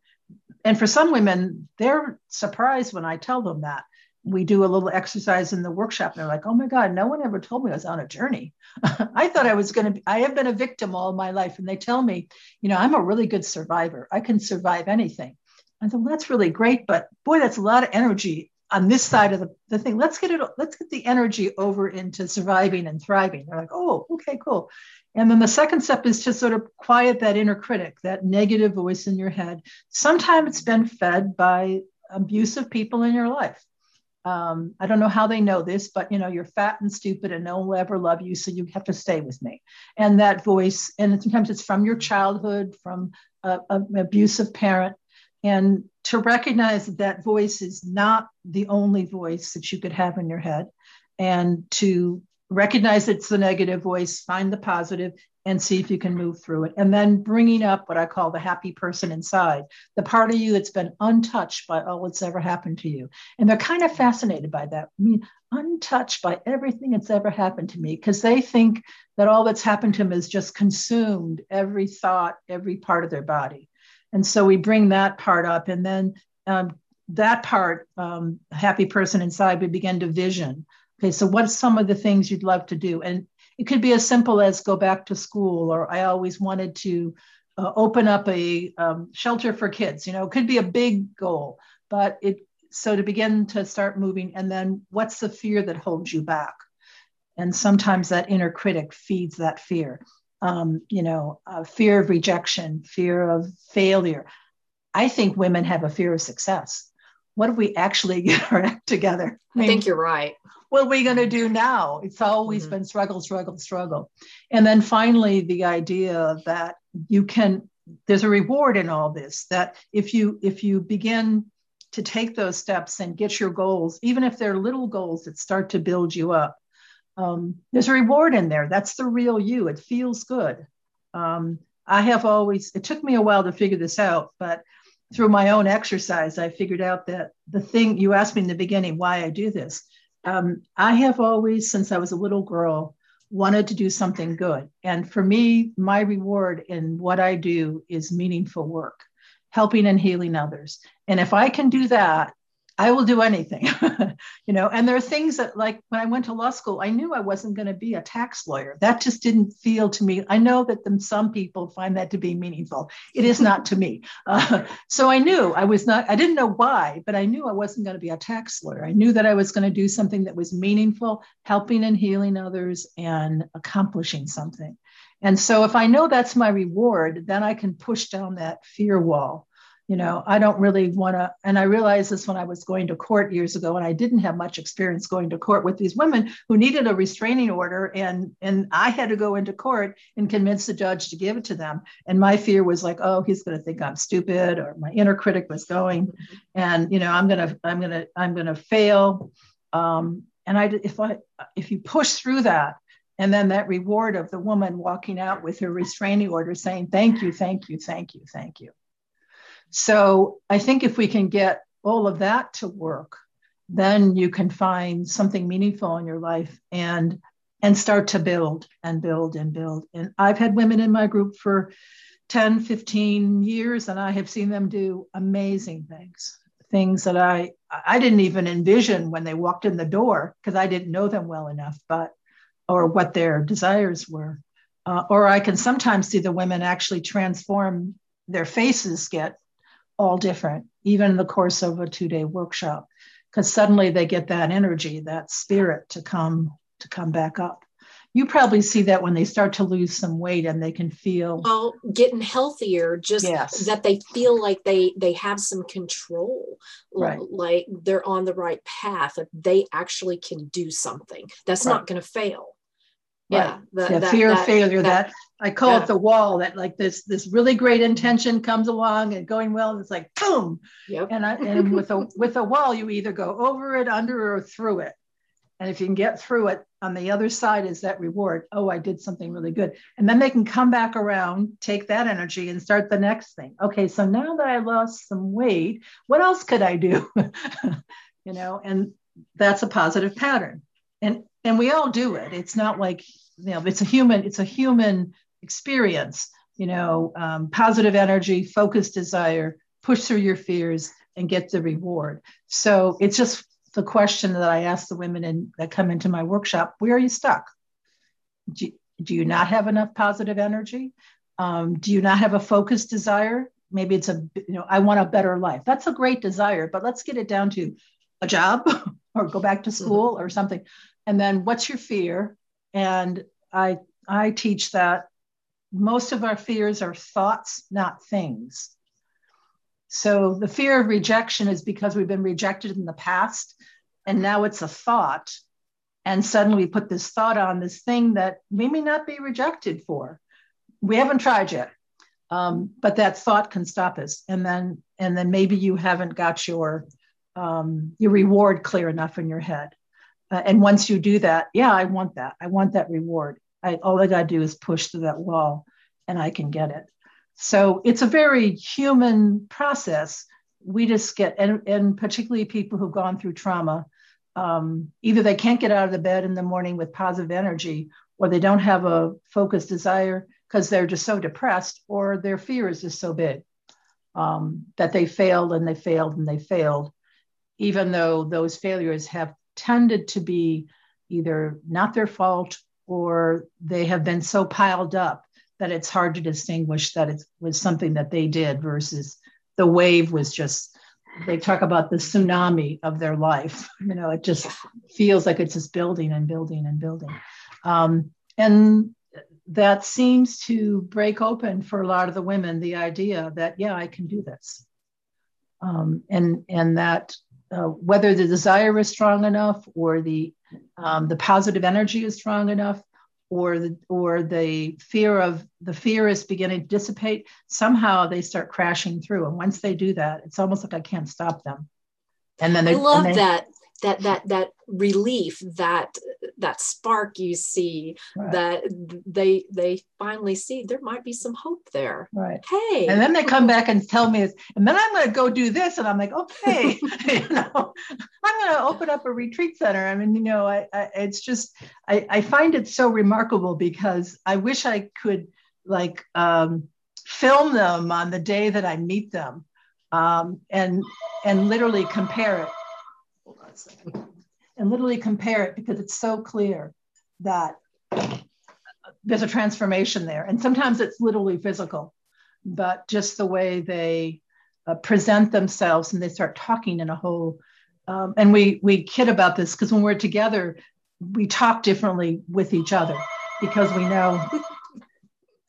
And for some women, they're surprised when I tell them that. We do a little exercise in the workshop. And they're like, oh my God, no one ever told me I was on a journey. I thought I was going to I have been a victim all my life. And they tell me, you know, I'm a really good survivor. I can survive anything. I thought, well, that's really great, but boy, that's a lot of energy on this side of the, the thing let's get it let's get the energy over into surviving and thriving they're like oh okay cool and then the second step is to sort of quiet that inner critic that negative voice in your head. Sometimes it's been fed by abusive people in your life. Um, i don't know how they know this but you know you're fat and stupid and no one will ever love you so you have to stay with me. And that voice and sometimes it's from your childhood from a, a, an abusive parent. And to recognize that that voice is not the only voice that you could have in your head and to recognize it's the negative voice find the positive and see if you can move through it and then bringing up what i call the happy person inside the part of you that's been untouched by all that's ever happened to you and they're kind of fascinated by that i mean untouched by everything that's ever happened to me because they think that all that's happened to them is just consumed every thought, every part of their body. And so we bring that part up. And then um, that part, um, happy person inside, we begin to vision. Okay, so what's some of the things you'd love to do? And it could be as simple as go back to school, or I always wanted to uh, open up a um, shelter for kids. You know, it could be a big goal, but it so to begin to start moving, and then what's the fear that holds you back? And sometimes that inner critic feeds that fear. Um, you know, uh, fear of rejection, fear of failure. I think women have a fear of success. What if we actually get our act together? I, mean, I think you're right. What are we going to do now? It's always mm-hmm. been struggle, struggle, struggle. And then finally, the idea that you can, there's a reward in all this, that if you if you begin to take those steps and get your goals, even if they're little goals that start to build you up. Um, there's a reward in there. That's the real you. It feels good. Um, I have always, it took me a while to figure this out, but through my own exercise, I figured out that the thing you asked me in the beginning why I do this. Um, I have always, since I was a little girl, wanted to do something good. And for me, my reward in what I do is meaningful work helping and healing others. And if I can do that, I will do anything, you know. And there are things that, like when I went to law school, I knew I wasn't going to be a tax lawyer. That just didn't feel to me. I know that some people find that to be meaningful. It is not to me. Uh, so I knew I was not. I didn't know why, but I knew I wasn't going to be a tax lawyer. I knew that I was going to do something that was meaningful, helping and healing others, and accomplishing something. And so if I know that's my reward, then I can push down that fear wall. You know, I don't really want to, and I realized this when I was going to court years ago, and I didn't have much experience going to court with these women who needed a restraining order, and and I had to go into court and convince the judge to give it to them. And my fear was like, oh, he's going to think I'm stupid, or my inner critic was going, and you know, I'm gonna, I'm gonna, I'm gonna fail. Um, and I, if I, if you push through that, and then that reward of the woman walking out with her restraining order saying, Thank you, thank you, thank you, thank you. So I think if we can get all of that to work, then you can find something meaningful in your life and and start to build and build and build. And I've had women in my group for 10, 15 years, and I have seen them do amazing things, things that I I didn't even envision when they walked in the door because I didn't know them well enough. But or what their desires were. Uh, or I can sometimes see the women actually transform their faces get all different, even in the course of a two day workshop, because suddenly they get that energy, that spirit to come to come back up. You probably see that when they start to lose some weight and they can feel well getting healthier just yes. that they feel like they they have some control right. like they're on the right path that they actually can do something that's right. not going to fail yeah, the, yeah that, fear that, of failure that, that i call yeah. it the wall that like this this really great intention comes along and going well and it's like boom! Yep. and I, and with a with a wall you either go over it under or through it. And if you can get through it on the other side is that reward. Oh i did something really good. And then they can come back around take that energy and start the next thing. Okay so now that i lost some weight what else could i do? You know and that's a positive pattern. And and we all do it. It's not like you know it's a human it's a human experience you know um, positive energy focused desire push through your fears and get the reward. So it's just the question that i ask the women in, that come into my workshop where are you stuck? Do, do you not have enough positive energy? Um, do you not have a focused desire? Maybe it's a you know i want a better life. That's a great desire but let's get it down to a job or go back to school or something. And then what's your fear and i i teach that most of our fears are thoughts not things. So the fear of rejection is because we've been rejected in the past and now it's a thought. And suddenly we put this thought on this thing that we may not be rejected for. We haven't tried yet um, but that thought can stop us. And then and then maybe you haven't got your um, your reward clear enough in your head uh, and once you do that, yeah, I want that. I want that reward. I, all I got to do is push through that wall and I can get it. So it's a very human process. We just get, and, and particularly people who've gone through trauma, um, either they can't get out of the bed in the morning with positive energy, or they don't have a focused desire because they're just so depressed, or their fear is just so big um, that they failed and they failed and they failed, even though those failures have tended to be either not their fault or they have been so piled up that it's hard to distinguish that it was something that they did versus the wave was just they talk about the tsunami of their life. You know it just feels like it's just building and building and building. Um, and that seems to break open for a lot of the women the idea that yeah i can do this. Um, and and that uh, whether the desire is strong enough or the um, the positive energy is strong enough or the or the fear of the fear is beginning to dissipate somehow they start crashing through. And once they do that it's almost like i can't stop them. And then they, I love they, that that that that relief that that spark you see right. that they they finally see there might be some hope there. Right. Hey and then they come back and tell me and then i'm going to go do this and i'm like okay you know i'm going to open up a retreat center. I mean you know I, I it's just I, I find it so remarkable because i wish i could like um, film them on the day that i meet them um, and and literally compare it and literally compare it because it's so clear that there's a transformation there. And sometimes it's literally physical, but just the way they uh, present themselves and they start talking in a whole. Um, and we we kid about this because when we're together, we talk differently with each other because we know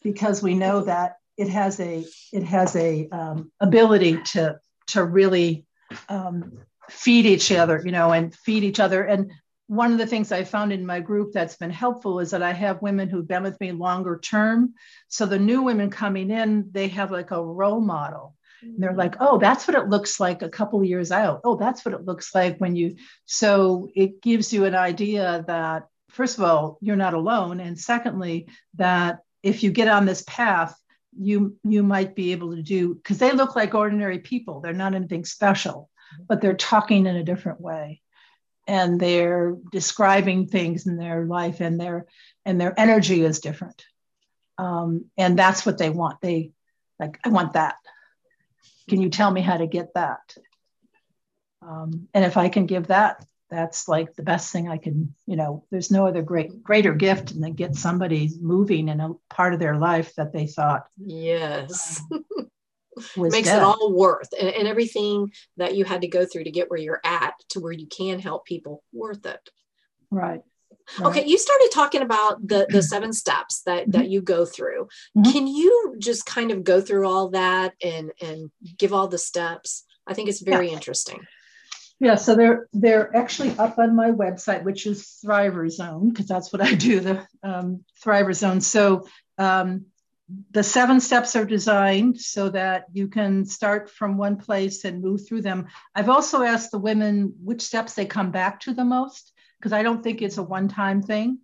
because we know that it has a it has a um, ability to to really um, feed each other, you know, and feed each other. And one of the things I found in my group that's been helpful is that I have women who've been with me longer term. So the new women coming in, they have like a role model. And they're mm. like, oh, that's what it looks like a couple years out. Oh, that's what it looks like when you. So it gives you an idea that, first of all, you're not alone. And secondly, that if you get on this path, you you might be able to do because they look like ordinary people they're not anything special but they're talking in a different way. And they're describing things in their life and their and their energy is different. Um, and that's what they want. They like i want that. Can you tell me how to get that? Um, and if i can give that that's like the best thing i can you know there's no other great greater gift than get somebody moving in a part of their life that they thought yes makes dead. it all worth and, and everything that you had to go through to get where you're at to where you can help people worth it right Right. Okay, you started talking about the the seven steps that mm-hmm. that you go through. Mm-hmm. Can you just kind of go through all that and and give all the steps? I think it's very yeah. interesting. Yeah, so they're they're actually up on my website, which is Thriver Zone, because that's what I do, the um, Thriver Zone. So um, the seven steps are designed so that you can start from one place and move through them. I've also asked the women which steps they come back to the most, because I don't think it's a one time thing.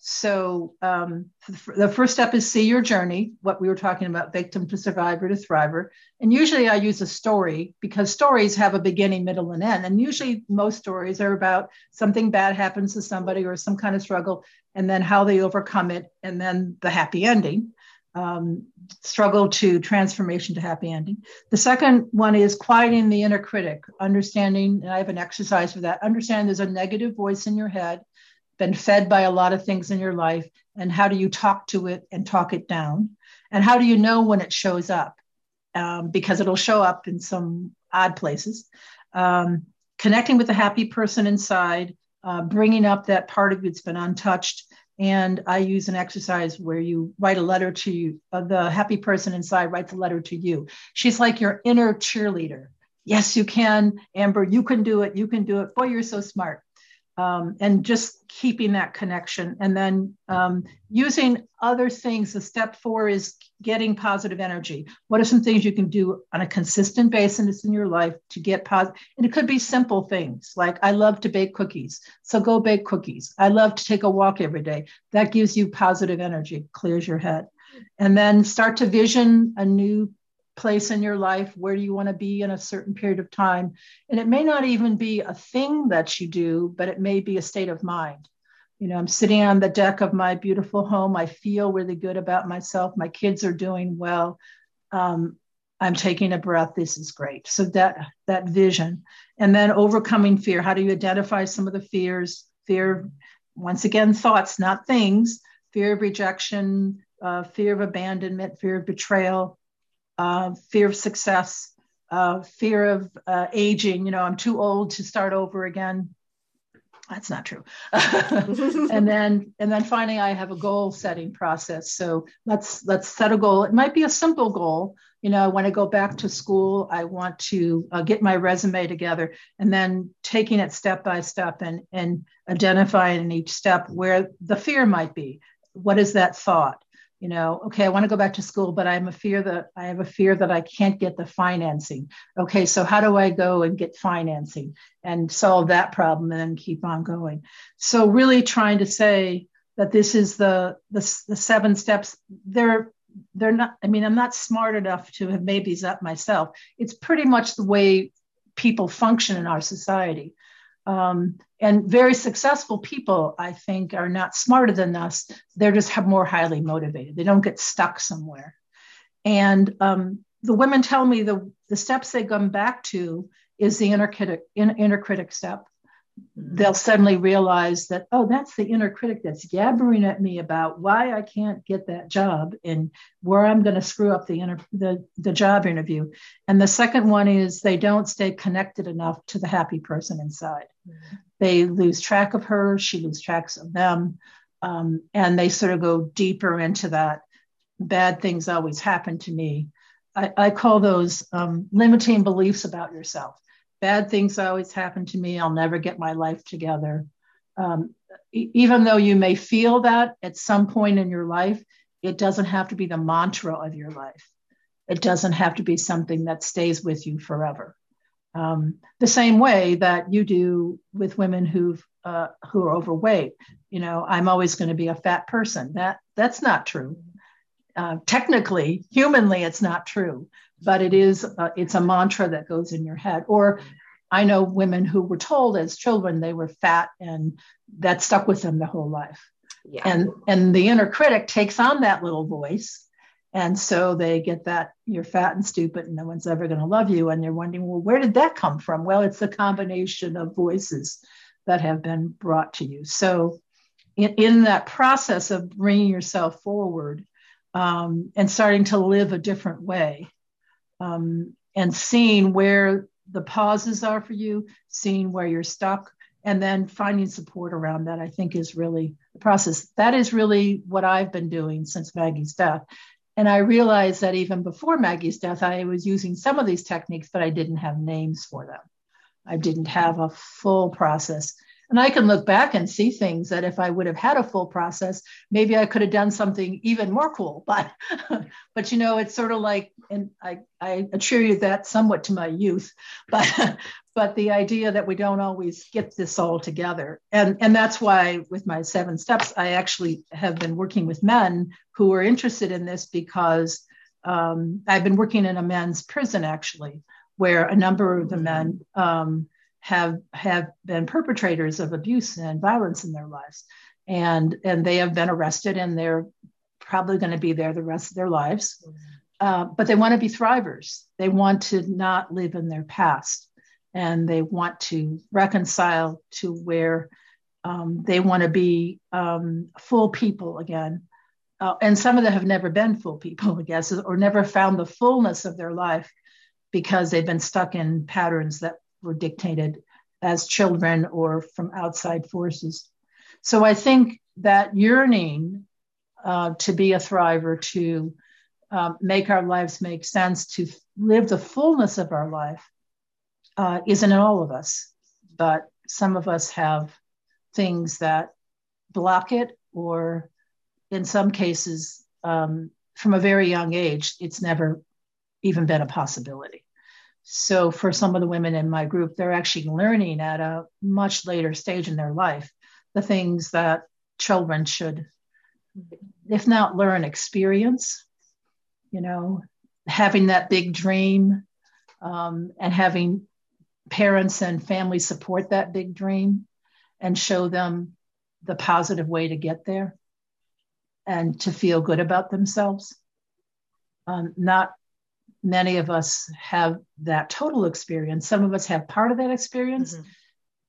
So um, the first step is see your journey, what we were talking about, victim to survivor to thriver. And usually I use a story because stories have a beginning, middle, and end. And usually most stories are about something bad happens to somebody or some kind of struggle, and then how they overcome it, and then the happy ending um, struggle to transformation to happy ending. The second one is quieting the inner critic, understanding, and I have an exercise for that. Understand there's a negative voice in your head, been fed by a lot of things in your life, and how do you talk to it and talk it down? And how do you know when it shows up? Um, because it'll show up in some odd places. Um, connecting with the happy person inside, uh, bringing up that part of you that's been untouched, and I use an exercise where you write a letter to you. Uh, the happy person inside writes a letter to you. She's like your inner cheerleader. Yes, you can, Amber. You can do it. You can do it. Boy, you're so smart um, and just keeping that connection. And then um, using other things the step four is getting positive energy. What are some things you can do on a consistent basis in your life to get positive and it could be simple things like i love to bake cookies so go bake cookies. I love to take a walk every day. That gives you positive energy clears your head. And then start to vision a new place in your life? Where do you want to be in a certain period of time? And it may not even be a thing that you do, but it may be a state of mind. You know, I'm sitting on the deck of my beautiful home. I feel really good about myself. My kids are doing well. Um, I'm taking a breath. This is great. So that that vision, and then overcoming fear. How do you identify some of the fears? Fear, once again, thoughts, not things. Fear of rejection, uh, fear of abandonment, fear of betrayal, uh, fear of success, uh, fear of uh, aging. You know, I'm too old to start over again. That's not true. and then, and then finally, I have a goal setting process. So let's let's set a goal. It might be a simple goal. You know, when I go back to school, I want to uh, get my resume together, and then taking it step by step and and identifying in each step where the fear might be. What is that thought? You know okay i want to go back to school but i'm a fear that i have a fear that i can't get the financing. Okay so how do i go and get financing and solve that problem and then keep on going? So really trying to say that this is the the, the seven steps they're they're not i mean i'm not smart enough to have made these up myself. It's pretty much the way people function in our society um, and very successful people, I think, are not smarter than us. They're just more highly motivated. They don't get stuck somewhere. And um, the women tell me the, the steps they come back to is the inner critic, inner critic step they'll suddenly realize that oh that's the inner critic that's yabbering at me about why i can't get that job and where i'm going to screw up the inner the, the job interview. And the second one is they don't stay connected enough to the happy person inside. Mm-hmm. they lose track of her she loses track of them um, and they sort of go deeper into that. Bad things always happen to me. I, I call those um, limiting beliefs about yourself bad things always happen to me. I'll never get my life together. Um, even though you may feel that at some point in your life, it doesn't have to be the mantra of your life. It doesn't have to be something that stays with you forever. Um, the same way that you do with women who uh, who are overweight. You know, I'm always going to be a fat person. That that's not true. Uh, technically, humanly, it's not true but it is uh, it's a mantra that goes in your head. Or i know women who were told as children they were fat and that stuck with them their whole life. Yeah. and and the inner critic takes on that little voice and so they get that you're fat and stupid and no one's ever going to love you. And you're wondering well where did that come from? Well it's a combination of voices that have been brought to you. So in, in that process of bringing yourself forward um, and starting to live a different way um, and seeing where the pauses are for you, seeing where you're stuck, and then finding support around that, I think is really the process. That is really what I've been doing since Maggie's death. And I realized that even before Maggie's death, I was using some of these techniques, but I didn't have names for them. I didn't have a full process. And I can look back and see things that if I would have had a full process, maybe I could have done something even more cool. But, but you know, it's sort of like, and I, I attribute that somewhat to my youth, but, but the idea that we don't always get this all together. And, and that's why with my seven steps, I actually have been working with men who are interested in this because um, I've been working in a men's prison actually, where a number of the men, um, have have been perpetrators of abuse and violence in their lives. And and they have been arrested and they're probably going to be there the rest of their lives. Uh, but they want to be thrivers. They want to not live in their past. And they want to reconcile to where um, they want to be um, full people again. Uh, and some of them have never been full people i guess or never found the fullness of their life because they've been stuck in patterns that were dictated as children or from outside forces. So I think that yearning uh, to be a thriver, to uh, make our lives make sense, to live the fullness of our life uh, isn't in all of us, but some of us have things that block it, or in some cases, um, from a very young age, it's never even been a possibility. So for some of the women in my group, they're actually learning at a much later stage in their life the things that children should, if not learn, experience. You know, having that big dream um, and having parents and family support that big dream and show them the positive way to get there and to feel good about themselves. Um, not many of us have that total experience. Some of us have part of that experience, mm-hmm.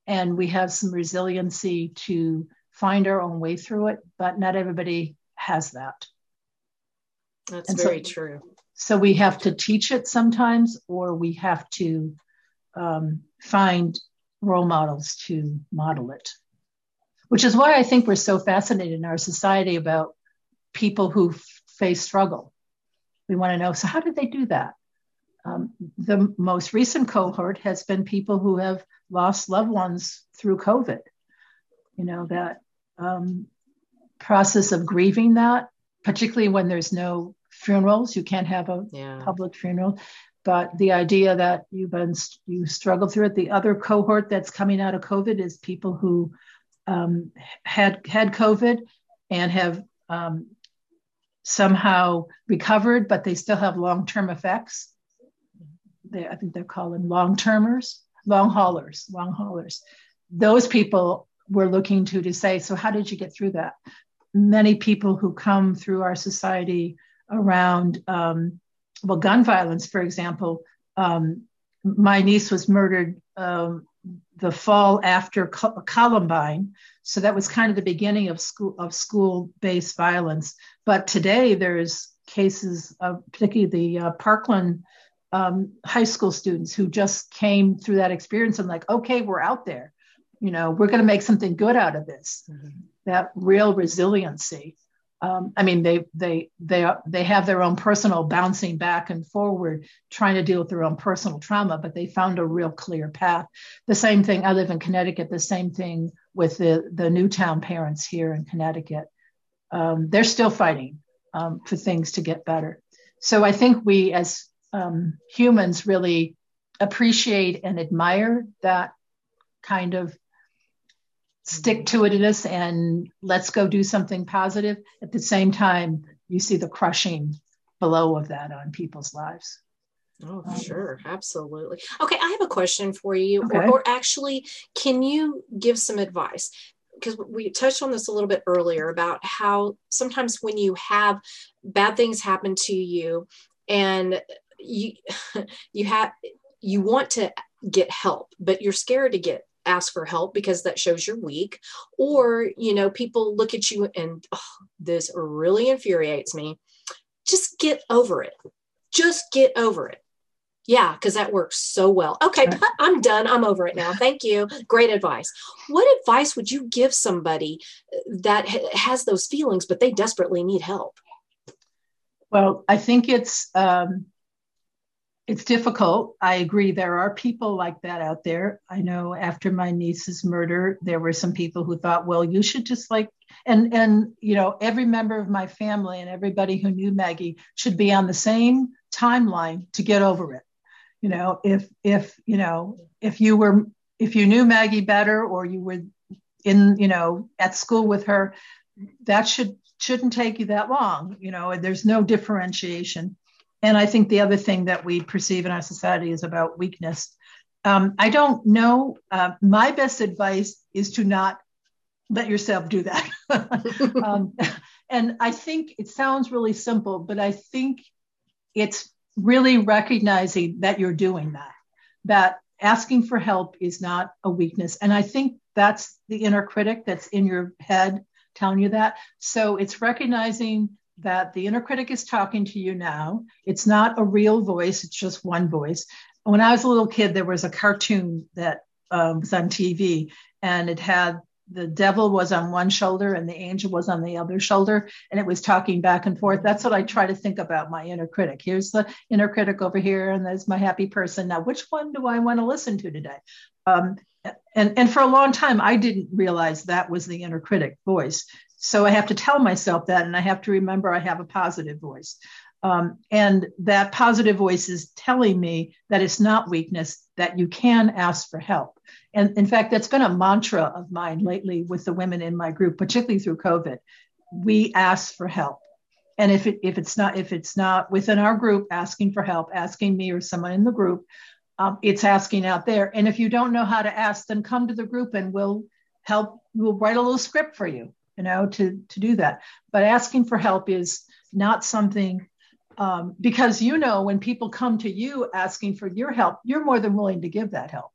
and we have some resiliency to find our own way through it, but not everybody has that. That's and very so, true. So we have to teach it sometimes, or we have to um, find role models to model it, which is why I think we're so fascinated in our society about people who f- face struggle. We want to know so, how did they do that? Um, the most recent cohort has been people who have lost loved ones through COVID. You know, that um, process of grieving that, particularly when there's no funerals, you can't have a yeah. public funeral. But the idea that you've been you struggled through it. The other cohort that's coming out of COVID is people who um, had had COVID and have um, somehow recovered, but they still have long term effects. They, I think they're calling long termers, long haulers, long haulers. Those people we're looking to to say, so how did you get through that? Many people who come through our society around, um, well, gun violence, for example. Um, my niece was murdered um, the fall after Columbine, so that was kind of the beginning of school of school-based violence. But today there's cases of particularly the uh, Parkland um, high school students who just came through that experience and like, okay, we're out there you know we're going to make something good out of this mm-hmm. that real resiliency um, i mean they they they are, they have their own personal bouncing back and forward trying to deal with their own personal trauma but they found a real clear path. The same thing i live in connecticut the same thing with the the newtown parents here in connecticut. Um, they're still fighting um, for things to get better. So i think we as um, humans really appreciate and admire that kind of stick to itness and let's go do something positive. At the same time, you see the crushing below of that on people's lives. Oh, um, sure. Absolutely. Okay. I have a question for you. Okay. Or, or actually, can you give some advice? Because we touched on this a little bit earlier about how sometimes when you have bad things happen to you and you you have you want to get help but you're scared to get ask for help because that shows you're weak or you know people look at you and oh, this really infuriates me. Just get over it. Just get over it. Yeah because that works so well. Okay i'm done. I'm over it now. Thank you. Great advice. What advice would you give somebody that has those feelings but they desperately need help? Well i think it's um, it's difficult. I agree. There are people like that out there. I know after my niece's murder, there were some people who thought, well, you should just like, and, and, you know, every member of my family and everybody who knew Maggie should be on the same timeline to get over it. You know, if, if, you know, if you were, if you knew Maggie better or you were in, you know, at school with her, that should, shouldn't take you that long. You know, there's no differentiation and I think the other thing that we perceive in our society is about weakness. Um, I don't know. Uh, my best advice is to not let yourself do that. um, and I think it sounds really simple, but I think it's really recognizing that you're doing that, that asking for help is not a weakness. And I think that's the inner critic that's in your head telling you that. So it's recognizing that the inner critic is talking to you now. It's not a real voice, it's just one voice. When I was a little kid, there was a cartoon that um, was on TV, and it had the devil was on one shoulder and the angel was on the other shoulder, and it was talking back and forth. That's what I try to think about my inner critic. Here's the inner critic over here, and there's my happy person. Now, which one do I want to listen to today? Um, and, and for a long time, I didn't realize that was the inner critic voice. So I have to tell myself that, and I have to remember I have a positive voice. Um, and that positive voice is telling me that it's not weakness, that you can ask for help. And in fact, that's been a mantra of mine lately with the women in my group, particularly through COVID. We ask for help. and if it if it's not if it's not within our group asking for help asking me or someone in the group um, it's asking out there and if you don't know how to ask then come to the group and we'll help we'll write a little script for you you know to to do that but asking for help is not something um, because you know when people come to you asking for your help you're more than willing to give that help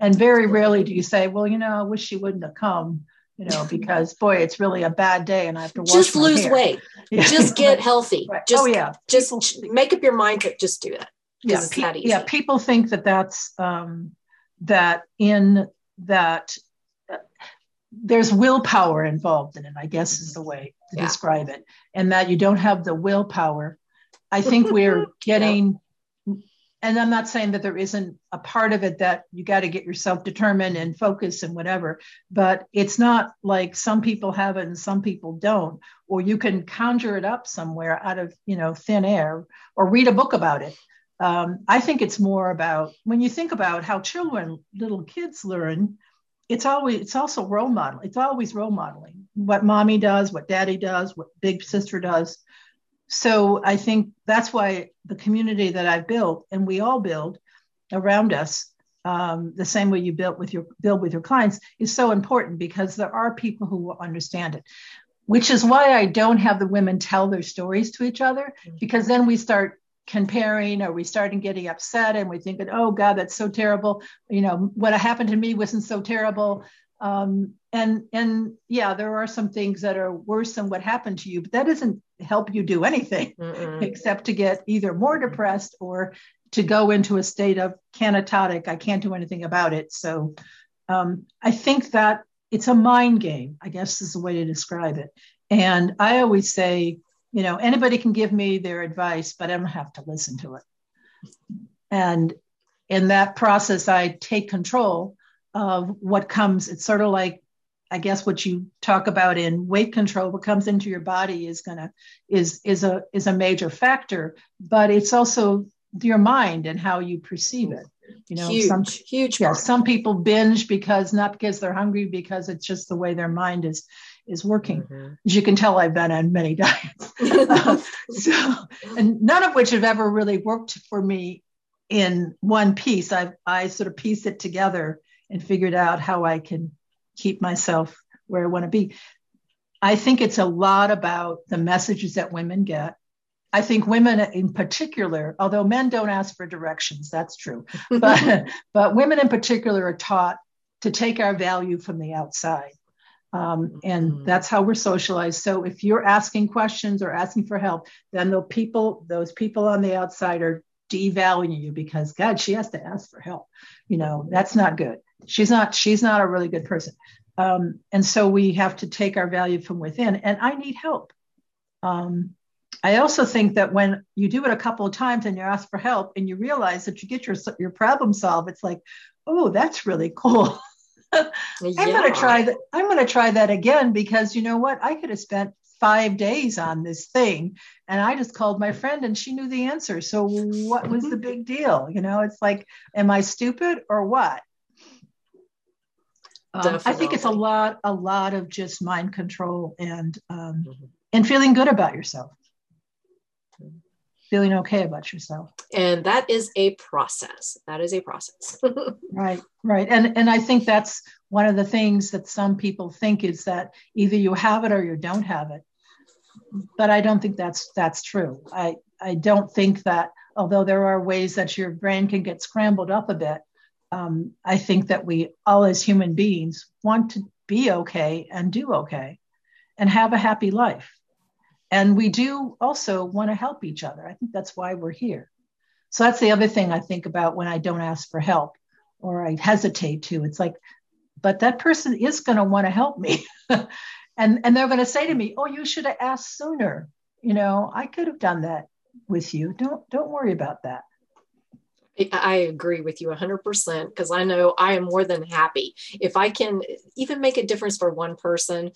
and very rarely do you say well you know i wish she wouldn't have come you know, because boy, it's really a bad day and I have to just lose hair. weight. Yeah. Just get healthy. Right. Just, oh yeah. Just people, make up your mind to just do that. Yeah. Pe- yeah. People think that that's, um, that in that there's willpower involved in it, I guess is the way to yeah. describe it. And that you don't have the willpower. I think we're getting and I'm not saying that there isn't a part of it that you got to get yourself determined and focus and whatever, but it's not like some people have it and some people don't, or you can conjure it up somewhere out of you know thin air or read a book about it. Um, I think it's more about when you think about how children, little kids learn. It's always it's also role model. It's always role modeling what mommy does, what daddy does, what big sister does so I think that's why the community that I've built and we all build around us, um, the same way you build with your build with your clients, is so important because there are people who will understand it. Which is why I don't have the women tell their stories to each other, mm-hmm. because then we start comparing or we start getting upset and we think, that, oh God, that's so terrible. You know, what happened to me wasn't so terrible. Um, and and yeah, there are some things that are worse than what happened to you, but that doesn't help you do anything Mm-mm. except to get either more depressed or to go into a state of canatotic. I can't do anything about it. So um, I think that it's a mind game, I guess is the way to describe it. And I always say, you know, anybody can give me their advice, but I don't have to listen to it. And in that process, I take control of what comes. It's sort of like I guess what you talk about in weight control, what comes into your body is gonna is is a is a major factor, but it's also your mind and how you perceive it. You know, huge, some huge. Yeah, some people binge because not because they're hungry, because it's just the way their mind is is working. Mm-hmm. As you can tell, I've been on many diets, uh, so and none of which have ever really worked for me in one piece. I I sort of piece it together and figured out how I can keep myself where I want to be. I think it's a lot about the messages that women get. I think women in particular, although men don't ask for directions, that's true, but, but women in particular are taught to take our value from the outside. Um, and mm-hmm. that's how we're socialized. So if you're asking questions or asking for help, then the people, those people on the outside are devaluing you because God, she has to ask for help. You know, that's not good she's not she's not a really good person um, and so we have to take our value from within and i need help um, i also think that when you do it a couple of times and you ask for help and you realize that you get your your problem solved it's like oh that's really cool i'm going to try that i'm to try that again because you know what? I could have spent five days on this thing and i just called my friend and she knew the answer. So what was the big deal? You know it's like am i stupid or what? Um, I think it's a lot, a lot of just mind control and um, mm-hmm. and feeling good about yourself, feeling okay about yourself. And that is a process. That is a process. right, right. And and I think that's one of the things that some people think is that either you have it or you don't have it. But I don't think that's that's true. I I don't think that although there are ways that your brain can get scrambled up a bit um, I think that we all, as human beings, want to be okay and do okay and have a happy life. And we do also want to help each other. I think that's why we're here. So that's the other thing I think about when I don't ask for help or I hesitate to. It's like, but that person is going to want to help me. and, and they're going to say to me, oh, you should have asked sooner. You know, I could have done that with you. Don't, don't worry about that. I agree with you 100% because I know I am more than happy. If I can even make a difference for one person,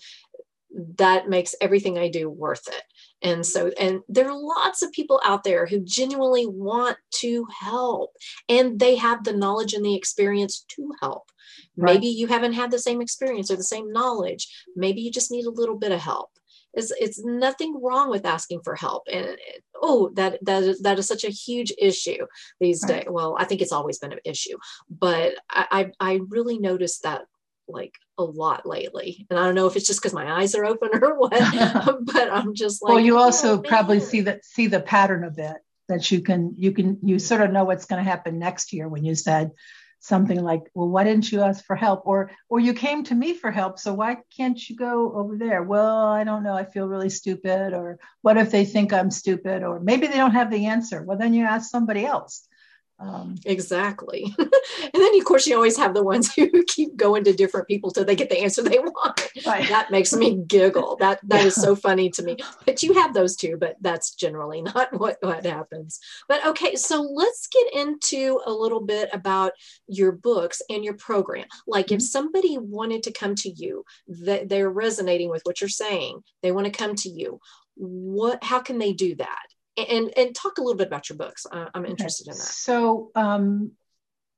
that makes everything I do worth it. And so, and there are lots of people out there who genuinely want to help and they have the knowledge and the experience to help. Right. Maybe you haven't had the same experience or the same knowledge. Maybe you just need a little bit of help it's, it's nothing wrong with asking for help and oh that that is, that is such a huge issue these right. days well i think it's always been an issue but i i, I really noticed that like a lot lately. And i don't know if it's just because my eyes are open or what but i'm just like well you oh, also oh, probably see that see the pattern of it that you can you can you sort of know what's going to happen next year when you said something like well why didn't you ask for help? Or or you came to me for help so why can't you go over there? Well i don't know i feel really stupid or what if they think i'm stupid? Or maybe they don't have the answer. Well then you ask somebody else um, exactly. and then, of course, you always have the ones who keep going to different people till they get the answer they want. Right. That makes me giggle. That that yeah. is so funny to me. But you have those too, but that's generally not what, what happens. But okay, so let's get into a little bit about your books and your program. Like mm-hmm. if somebody wanted to come to you, that they're resonating with what you're saying, they want to come to you. What how can they do that? And and talk a little bit about your books. Uh, i'm interested okay. in that. So um,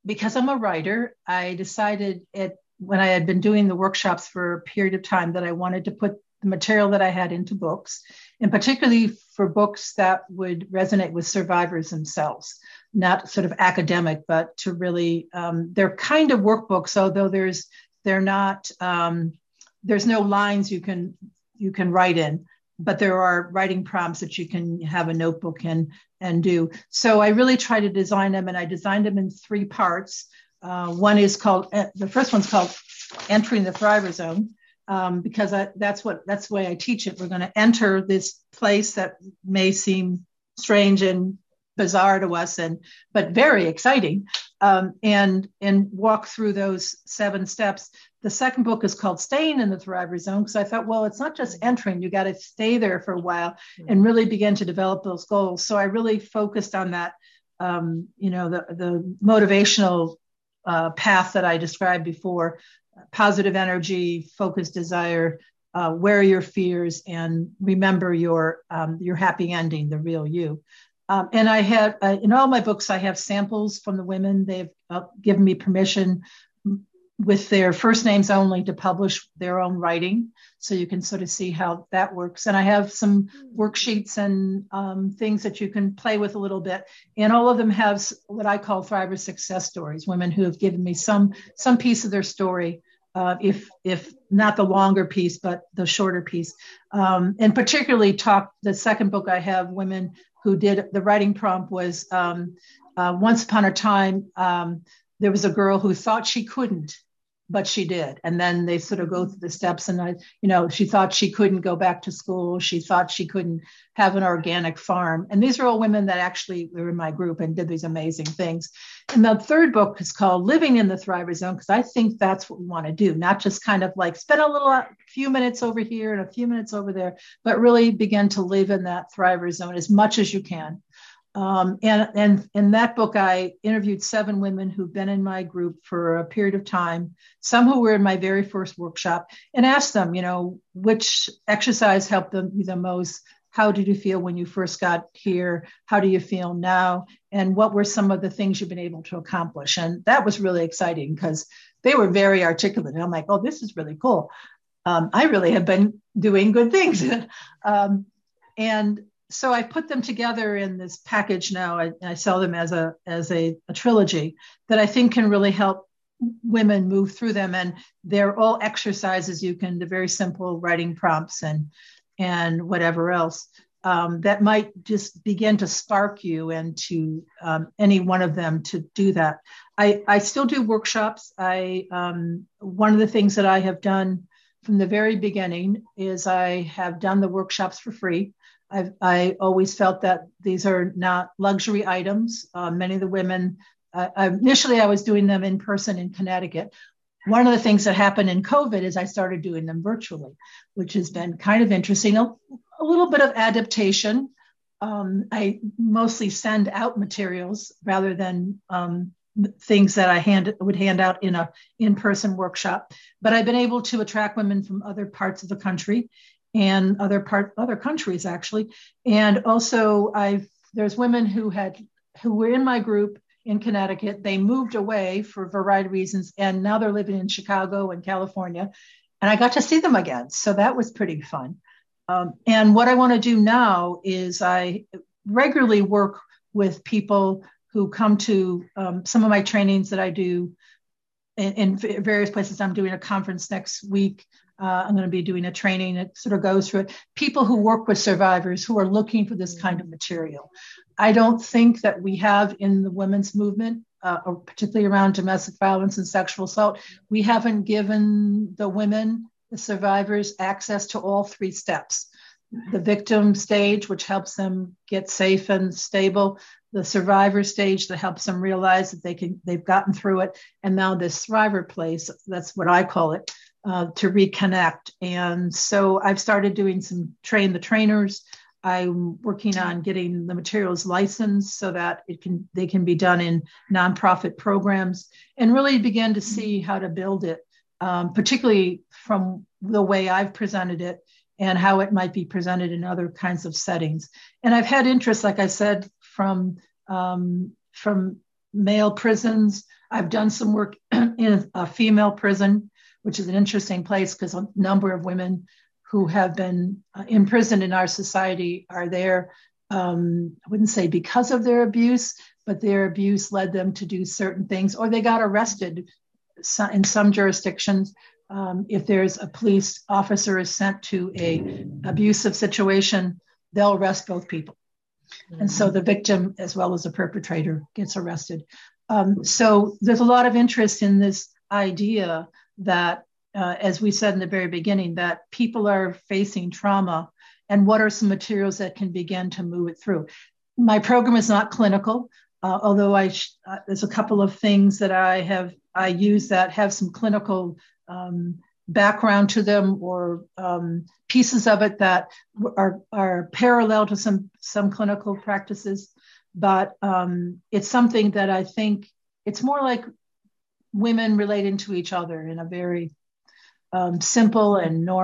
because i'm a writer i decided it when i had been doing the workshops for a period of time that i wanted to put the material that i had into books and particularly for books that would resonate with survivors themselves not sort of academic but to really um, they're kind of workbooks although there's they're not um, there's no lines you can you can write in but there are writing prompts that you can have a notebook and and do. So I really try to design them, and I designed them in three parts. Uh, one is called uh, the first one's called entering the thriver zone um, because I, that's what that's the way I teach it. We're going to enter this place that may seem strange and bizarre to us and but very exciting um, and and walk through those seven steps the second book is called Staying in the Thriver Zone because I thought, well, it's not just entering, you got to stay there for a while and really begin to develop those goals. So I really focused on that, um, you know, the, the motivational uh, path that I described before positive energy, focused desire, uh, where your fears, and remember your, um, your happy ending, the real you. Um, and I have uh, in all my books, I have samples from the women. They've uh, given me permission with their first names only to publish their own writing. So you can sort of see how that works. And I have some worksheets and um, things that you can play with a little bit. And all of them have what I call Thriver success stories, women who have given me some some piece of their story. Uh, if if not the longer piece, but the shorter piece, um, and particularly talk. The second book I have women who did the writing prompt was um, uh, once upon a time um, there was a girl who thought she couldn't but she did. And then they sort of go mm-hmm. through the steps and i you know she thought she couldn't go back to school. She thought she couldn't have an organic farm. And these are all women that actually were in my group and did these amazing things. And the third book is called living in the thriver zone because i think that's what we want to do not just kind of like spend a little a few minutes over here and a few minutes over there but really begin to live in that thriver zone as much as you can um, and, and in that book, I interviewed seven women who've been in my group for a period of time, some who were in my very first workshop, and asked them, you know, which exercise helped them the most? How did you feel when you first got here? How do you feel now? And what were some of the things you've been able to accomplish? And that was really exciting because they were very articulate. And I'm like, oh, this is really cool. Um, I really have been doing good things. um, and so I put them together in this package now. I, I sell them as a as a, a, trilogy that I think can really help women move through them. And they're all exercises you can, the very simple writing prompts and and whatever else um, that might just begin to spark you and to um, any one of them to do that. I, I still do workshops. I um, one of the things that I have done from the very beginning is I have done the workshops for free. I've, I always felt that these are not luxury items. Uh, many of the women, uh, initially, I was doing them in person in Connecticut. One of the things that happened in COVID is I started doing them virtually, which has been kind of interesting. A, a little bit of adaptation. Um, I mostly send out materials rather than um, things that I hand would hand out in a in-person workshop. But I've been able to attract women from other parts of the country and other part other countries actually and also i've there's women who had who were in my group in connecticut they moved away for a variety of reasons and now they're living in chicago and california and i got to see them again so that was pretty fun Um, and what I want to do now is I regularly work with people who come to um, some of my trainings that I do in, in, various places. I'm doing a conference next week. Uh, I'm going to be doing a training that sort of goes through it. People who work with survivors who are looking for this kind of material. I don't think that we have in the women's movement, uh, particularly around domestic violence and sexual assault, we haven't given the women, the survivors, access to all three steps the victim stage, which helps them get safe and stable, the survivor stage that helps them realize that they can they've gotten through it, and now this thriver place. That's what I call it uh, to reconnect. And so I've started doing some train the trainers. I'm working on getting the materials licensed so that it can they can be done in nonprofit programs and really begin to see how to build it, um, particularly from the way I've presented it and how it might be presented in other kinds of settings. And I've had interest, like I said, from um, from male prisons. I've done some work in a female prison, which is an interesting place because a number of women who have been uh, imprisoned in our society are there. Um, I wouldn't say because of their abuse, but their abuse led them to do certain things, or they got arrested in some jurisdictions um, if there's a police officer is sent to a abusive situation, they'll arrest both people. Mm-hmm. And so the victim as well as the perpetrator gets arrested. Um, so there's a lot of interest in this idea that, uh, as we said in the very beginning, that people are facing trauma and what are some materials that can begin to move it through. My program is not clinical, uh, although I sh- uh, there's a couple of things that I have I use that have some clinical um, background to them or um, pieces of it that are, are parallel to some some clinical practices but um, it's something that i think it's more like women relating to each other in a very um, simple and normal